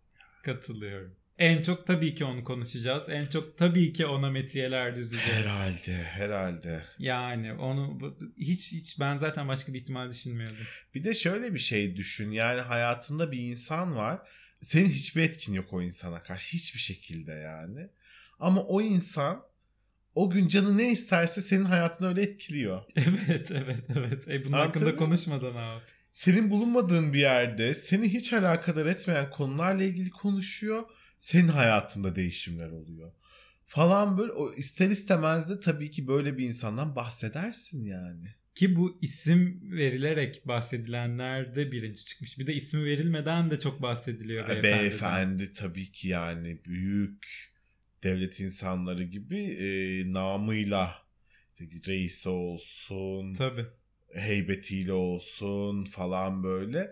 Katılıyorum. En çok tabii ki onu konuşacağız. En çok tabii ki ona metiyeler düzeceğiz. Herhalde, herhalde. Yani onu hiç hiç ben zaten başka bir ihtimal düşünmüyordum. Bir de şöyle bir şey düşün. Yani hayatında bir insan var. Senin hiçbir etkin yok o insana karşı. Hiçbir şekilde yani. Ama o insan o gün canı ne isterse senin hayatını öyle etkiliyor. Evet evet evet. E bunun hakkında Anlatabiliyor konuşmadan abi. Senin bulunmadığın bir yerde seni hiç alakadar etmeyen konularla ilgili konuşuyor. Senin hayatında değişimler oluyor. Falan böyle o ister istemez de tabii ki böyle bir insandan bahsedersin yani. Ki bu isim verilerek bahsedilenlerde birinci çıkmış. Bir de ismi verilmeden de çok bahsediliyor beyefendiden. Beyefendi tabii ki yani büyük devlet insanları gibi e, namıyla işte reisi olsun, Tabii. heybetiyle olsun falan böyle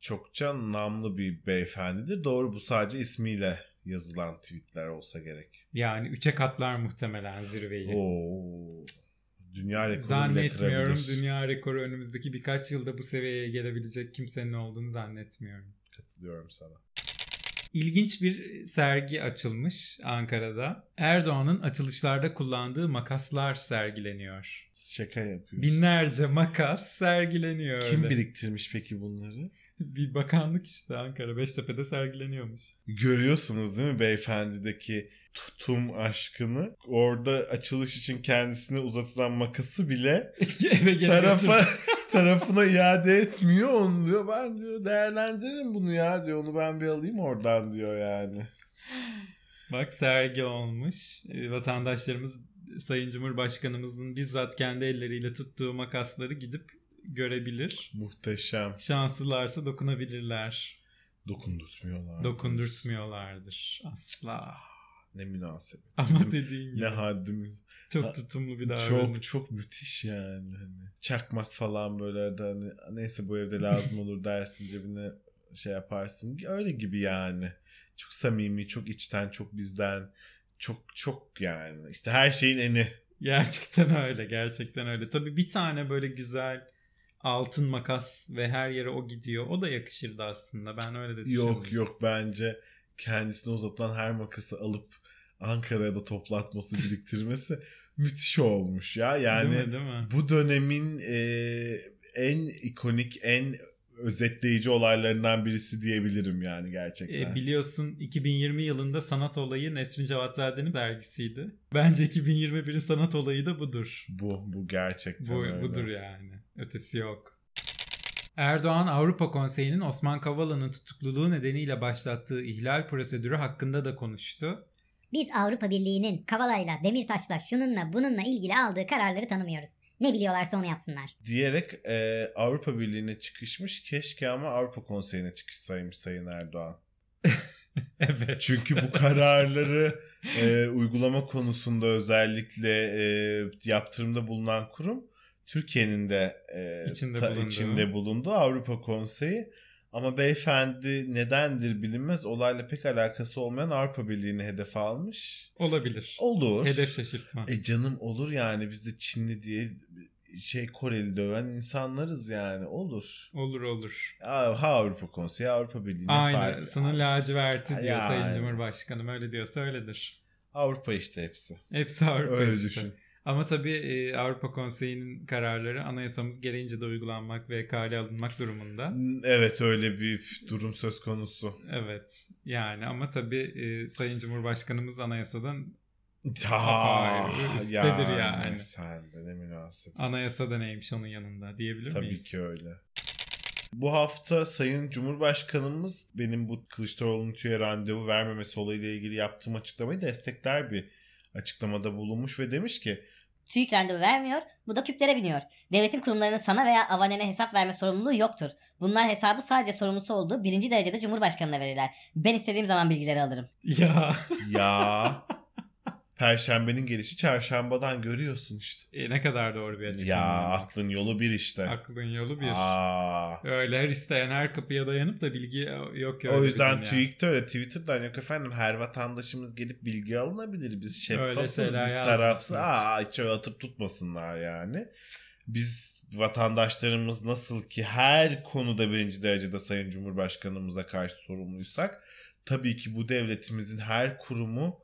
çokça namlı bir beyefendidir. Doğru bu sadece ismiyle yazılan tweetler olsa gerek. Yani üçe katlar muhtemelen zirveyi. Oo. Dünya rekoru Zannetmiyorum dünya rekoru önümüzdeki birkaç yılda bu seviyeye gelebilecek kimsenin olduğunu zannetmiyorum. Katılıyorum sana. İlginç bir sergi açılmış Ankara'da. Erdoğan'ın açılışlarda kullandığı makaslar sergileniyor. Şaka yapıyor. Binlerce makas sergileniyor Kim öyle. biriktirmiş peki bunları? Bir bakanlık işte Ankara Beştepe'de sergileniyormuş. Görüyorsunuz değil mi beyefendideki tutum aşkını? Orada açılış için kendisine uzatılan makası bile tarafa. tarafına iade etmiyor onu diyor. Ben diyor değerlendiririm bunu ya diyor. Onu ben bir alayım oradan diyor yani. Bak sergi olmuş. Ee, Vatandaşlarımız Sayın Cumhurbaşkanımızın bizzat kendi elleriyle tuttuğu makasları gidip görebilir. Muhteşem. Şanslılarsa dokunabilirler. Dokundurtmuyorlar. Dokundurtmuyorlardır asla. Ne münasebet. Ama Bizim dediğin gibi ne haddimiz. Çok tutumlu bir davranış. Çok çok müthiş yani. Hani çakmak falan böyle de hani neyse bu evde lazım olur dersin cebine şey yaparsın. Öyle gibi yani. Çok samimi, çok içten, çok bizden. Çok çok yani. İşte her şeyin eni. Gerçekten öyle, gerçekten öyle. Tabii bir tane böyle güzel altın makas ve her yere o gidiyor. O da yakışırdı aslında. Ben öyle de düşündüm. Yok yok bence kendisine uzatılan her makası alıp Ankara'ya da toplatması, biriktirmesi müthiş olmuş ya. Yani değil mi, değil mi? bu dönemin e, en ikonik, en özetleyici olaylarından birisi diyebilirim yani gerçekten. E, biliyorsun 2020 yılında sanat olayı Nesrin Cevatzade'nin dergisiydi. Bence 2021'in sanat olayı da budur. bu bu gerçekten Bu, öyle. budur yani. Ötesi yok. Erdoğan Avrupa Konseyi'nin Osman Kavala'nın tutukluluğu nedeniyle başlattığı ihlal prosedürü hakkında da konuştu. Biz Avrupa Birliği'nin Kavala'yla, Demirtaş'la, şununla bununla ilgili aldığı kararları tanımıyoruz. Ne biliyorlarsa onu yapsınlar. Diyerek e, Avrupa Birliği'ne çıkışmış. Keşke ama Avrupa Konseyi'ne çıkışsaymış Sayın Erdoğan. evet. Çünkü bu kararları e, uygulama konusunda özellikle e, yaptırımda bulunan kurum Türkiye'nin de e, İçinde ta- bulunduğu. içinde bulunduğu Avrupa Konseyi. Ama beyefendi nedendir bilinmez olayla pek alakası olmayan Avrupa Birliği'ni hedef almış. Olabilir. Olur. Hedef şaşırtma. E canım olur yani biz de Çinli diye şey Koreli döven insanlarız yani olur. Olur olur. Ha ha Avrupa Konseyi Avrupa Birliği Aynen. Sana var? laciverti diyor Yani. Sayın Cumhurbaşkanım. Öyle diyorsa öyledir. Avrupa işte hepsi. Hepsi Avrupa Öyle işte. düşün. Ama tabii Avrupa Konseyi'nin kararları anayasamız gereğince de uygulanmak ve kale alınmak durumunda. Evet öyle bir durum söz konusu. Evet. Yani ama tabii Sayın Cumhurbaşkanımız anayasadan Ha, üsttedir yani. Sen de ne münasebet. anayasada neymiş onun yanında diyebilir Tabii miyiz? ki öyle. Bu hafta Sayın Cumhurbaşkanımız benim bu Kılıçdaroğlu'nun tüye randevu vermemesi olayıyla ilgili yaptığım açıklamayı destekler bir açıklamada bulunmuş ve demiş ki TÜİK randevu vermiyor, bu da küplere biniyor. Devletin kurumlarının sana veya avanene hesap verme sorumluluğu yoktur. Bunlar hesabı sadece sorumlusu olduğu birinci derecede Cumhurbaşkanı'na verirler. Ben istediğim zaman bilgileri alırım. Ya ya Perşembenin gelişi çarşambadan görüyorsun işte. e, ne kadar doğru bir açıklama. Ya aklın yolu bir işte. Aklın yolu bir. Aa. Öyle her isteyen her kapıya dayanıp da bilgi yok öyle O yüzden. TÜİK'te öyle Twitter'dan yok efendim her vatandaşımız gelip bilgi alınabilir. Biz şeffafız biz tarafsız. Aa hiç öyle atıp tutmasınlar yani. Biz vatandaşlarımız nasıl ki her konuda birinci derecede Sayın Cumhurbaşkanımıza karşı sorumluysak tabii ki bu devletimizin her kurumu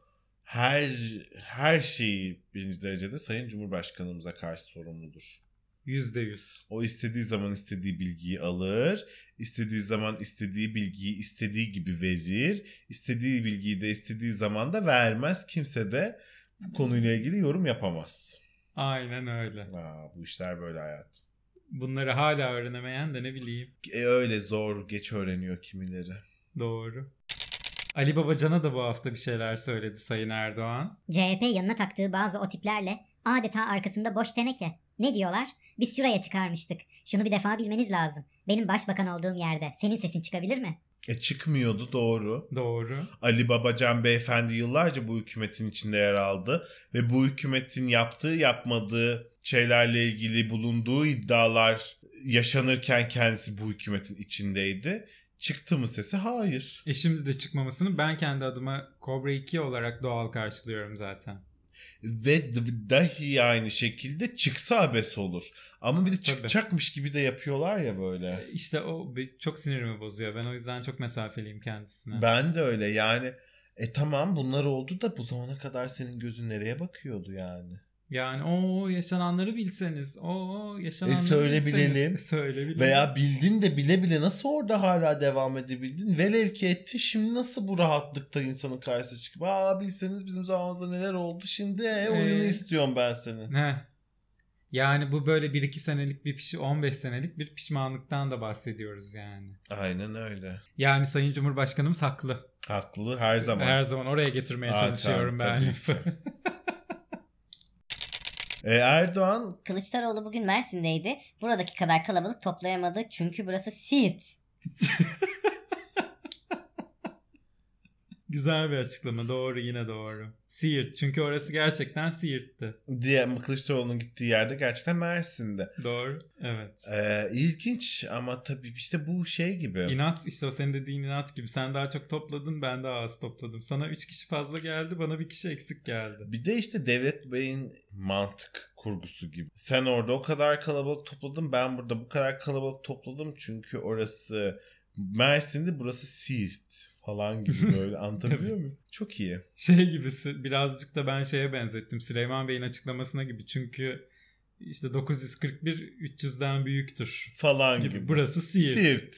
her her şeyi birinci derecede Sayın Cumhurbaşkanımıza karşı sorumludur. Yüzde yüz. O istediği zaman istediği bilgiyi alır, istediği zaman istediği bilgiyi istediği gibi verir, istediği bilgiyi de istediği zaman da vermez. Kimse de bu konuyla ilgili yorum yapamaz. Aynen öyle. Aa, bu işler böyle hayat. Bunları hala öğrenemeyen de ne bileyim. E öyle zor, geç öğreniyor kimileri. Doğru. Ali Babacan'a da bu hafta bir şeyler söyledi Sayın Erdoğan. CHP yanına taktığı bazı o tiplerle adeta arkasında boş teneke. Ne diyorlar? Biz şuraya çıkarmıştık. Şunu bir defa bilmeniz lazım. Benim başbakan olduğum yerde senin sesin çıkabilir mi? E çıkmıyordu doğru. Doğru. Ali Babacan beyefendi yıllarca bu hükümetin içinde yer aldı ve bu hükümetin yaptığı yapmadığı şeylerle ilgili bulunduğu iddialar yaşanırken kendisi bu hükümetin içindeydi. Çıktı mı sesi? Hayır. E şimdi de çıkmamasını ben kendi adıma Cobra 2 olarak doğal karşılıyorum zaten. Ve dahi aynı şekilde çıksa abes olur. Ama bir de çıkacakmış gibi de yapıyorlar ya böyle. E, İşte o çok sinirimi bozuyor. Ben o yüzden çok mesafeliyim kendisine. Ben de öyle yani. E tamam bunlar oldu da bu zamana kadar senin gözün nereye bakıyordu yani? Yani o yaşananları bilseniz, o yaşananları E, bilseniz. bilelim. E, söyle bilelim. Veya bildin de bile bile nasıl orada hala devam edebildin? Velev ki etti şimdi nasıl bu rahatlıkta insanın karşısına çıkıp aa bilseniz bizim zamanımızda neler oldu şimdi e, oyunu Ee? istiyorum ben senin. Heh. Yani bu böyle 1-2 senelik bir piş 15 senelik bir pişmanlıktan da bahsediyoruz yani. Aynen öyle. Yani Sayın Cumhurbaşkanımız haklı. Haklı her zaman. Her zaman oraya getirmeye Aa, çalışıyorum ben lafı. E, Erdoğan Kılıçdaroğlu bugün Mersin'deydi. Buradaki kadar kalabalık toplayamadı çünkü burası Siirt. Güzel bir açıklama. Doğru yine doğru. Siirt. Çünkü orası gerçekten Siirt'ti. Diye Kılıçdaroğlu'nun gittiği yerde gerçekten Mersin'de. Doğru. Evet. Ee, ilginç ama tabii işte bu şey gibi. İnat işte o senin dediğin inat gibi. Sen daha çok topladın ben daha az topladım. Sana 3 kişi fazla geldi bana bir kişi eksik geldi. Bir de işte Devlet Bey'in mantık kurgusu gibi. Sen orada o kadar kalabalık topladın ben burada bu kadar kalabalık topladım çünkü orası Mersin'de burası Siirt falan gibi böyle anlatabiliyor muyum? Çok iyi. Şey gibisi birazcık da ben şeye benzettim. Süleyman Bey'in açıklamasına gibi. Çünkü işte 941 300'den büyüktür Falan gibi. gibi. Burası Siirt. Siirt.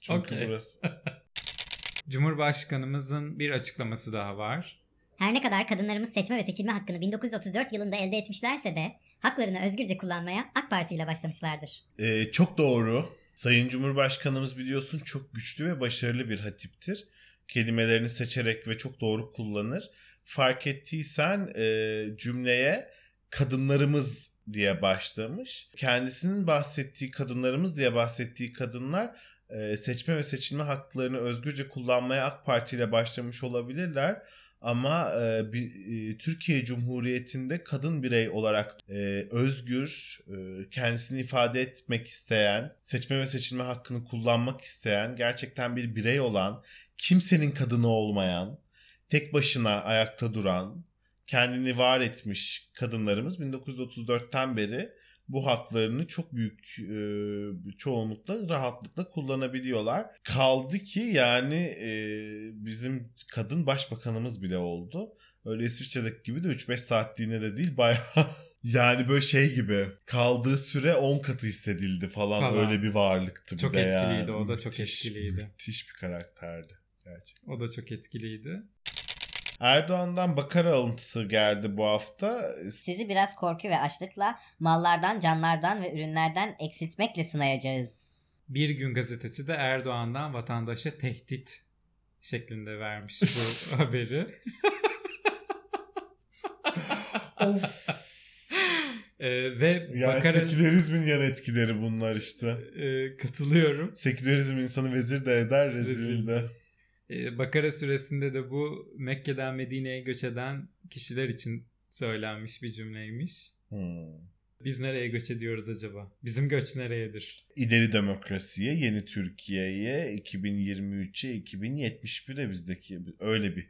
Çünkü burası. Cumhurbaşkanımızın bir açıklaması daha var. Her ne kadar kadınlarımız seçme ve seçilme hakkını 1934 yılında elde etmişlerse de haklarını özgürce kullanmaya AK Parti ile başlamışlardır. Ee, çok doğru. Sayın Cumhurbaşkanımız biliyorsun çok güçlü ve başarılı bir hatiptir. Kelimelerini seçerek ve çok doğru kullanır. Fark ettiysen e, cümleye kadınlarımız diye başlamış. Kendisinin bahsettiği kadınlarımız diye bahsettiği kadınlar e, seçme ve seçilme haklarını özgürce kullanmaya AK Parti ile başlamış olabilirler. Ama e, bir, e, Türkiye Cumhuriyeti'nde kadın birey olarak e, özgür, e, kendisini ifade etmek isteyen, seçme ve seçilme hakkını kullanmak isteyen, gerçekten bir birey olan, kimsenin kadını olmayan, tek başına ayakta duran, kendini var etmiş kadınlarımız. 1934'ten beri bu haklarını çok büyük e, çoğunlukla rahatlıkla kullanabiliyorlar. Kaldı ki yani e, bizim kadın başbakanımız bile oldu. Öyle İsviçre'deki gibi de 3-5 saatliğine de değil bayağı yani böyle şey gibi kaldığı süre 10 katı hissedildi falan, Falan. öyle bir varlıktı bir Çok de etkiliydi, yani. o da çok Müthiş, etkiliydi. Müthiş bir karakterdi gerçekten. O da çok etkiliydi. Erdoğan'dan Bakara alıntısı geldi bu hafta. Sizi biraz korku ve açlıkla, mallardan, canlardan ve ürünlerden eksiltmekle sınayacağız. Bir gün gazetesi de Erdoğan'dan vatandaşa tehdit şeklinde vermiş bu haberi. Of. Ee, ve Yani Bakara sekülerizmin yan etkileri bunlar işte. e, katılıyorum. Sekülerizm insanı vezir de eder, rezil de. Ee, Bakara süresinde de bu Mekke'den Medine'ye göç eden kişiler için söylenmiş bir cümleymiş. Hmm. Biz nereye göç ediyoruz acaba? Bizim göç nereyedir? İleri demokrasiye, yeni Türkiye'ye, 2023'e, 2071'e bizdeki öyle bir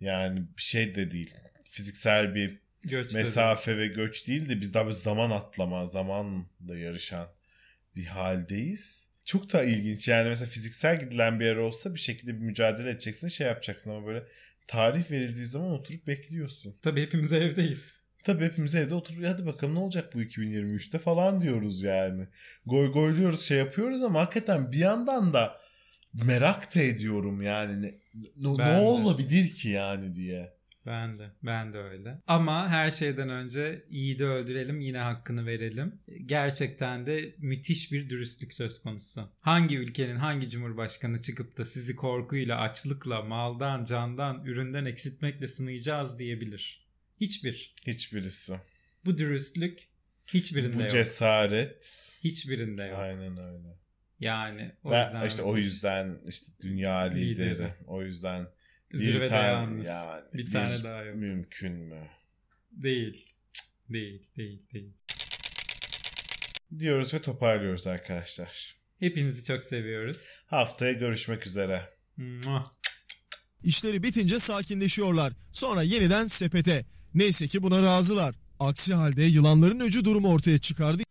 yani bir şey de değil. Fiziksel bir Göç mesafe ve göç değil de biz daha bir zaman atlama, zamanla yarışan bir haldeyiz. Çok da ilginç yani mesela fiziksel gidilen bir yer olsa bir şekilde bir mücadele edeceksin şey yapacaksın ama böyle tarih verildiği zaman oturup bekliyorsun. Tabii hepimiz evdeyiz. Tabii hepimiz evde oturup hadi bakalım ne olacak bu 2023'te falan diyoruz yani. Goy goyluyoruz şey yapıyoruz ama hakikaten bir yandan da merak da ediyorum yani ne, ne, ne olabilir ki yani diye. Ben de. Ben de öyle. Ama her şeyden önce iyi de öldürelim yine hakkını verelim. Gerçekten de müthiş bir dürüstlük söz konusu. Hangi ülkenin hangi cumhurbaşkanı çıkıp da sizi korkuyla, açlıkla, maldan, candan, üründen eksiltmekle sınayacağız diyebilir? Hiçbir. Hiçbirisi. Bu dürüstlük hiçbirinde Bu yok. cesaret. Hiçbirinde yok. Aynen öyle. Yani o Ben, yüzden işte o yüzden işte dünya lideri. Lideri. O yüzden bir Zirvede tane yalnız. yani bir tane daha yok. Mümkün mü? Değil. Değil, değil, değil. Diyoruz ve toparlıyoruz arkadaşlar. Hepinizi çok seviyoruz. Haftaya görüşmek üzere. İşleri bitince sakinleşiyorlar. Sonra yeniden sepete. Neyse ki buna razılar. Aksi halde yılanların öcü durumu ortaya çıkardı.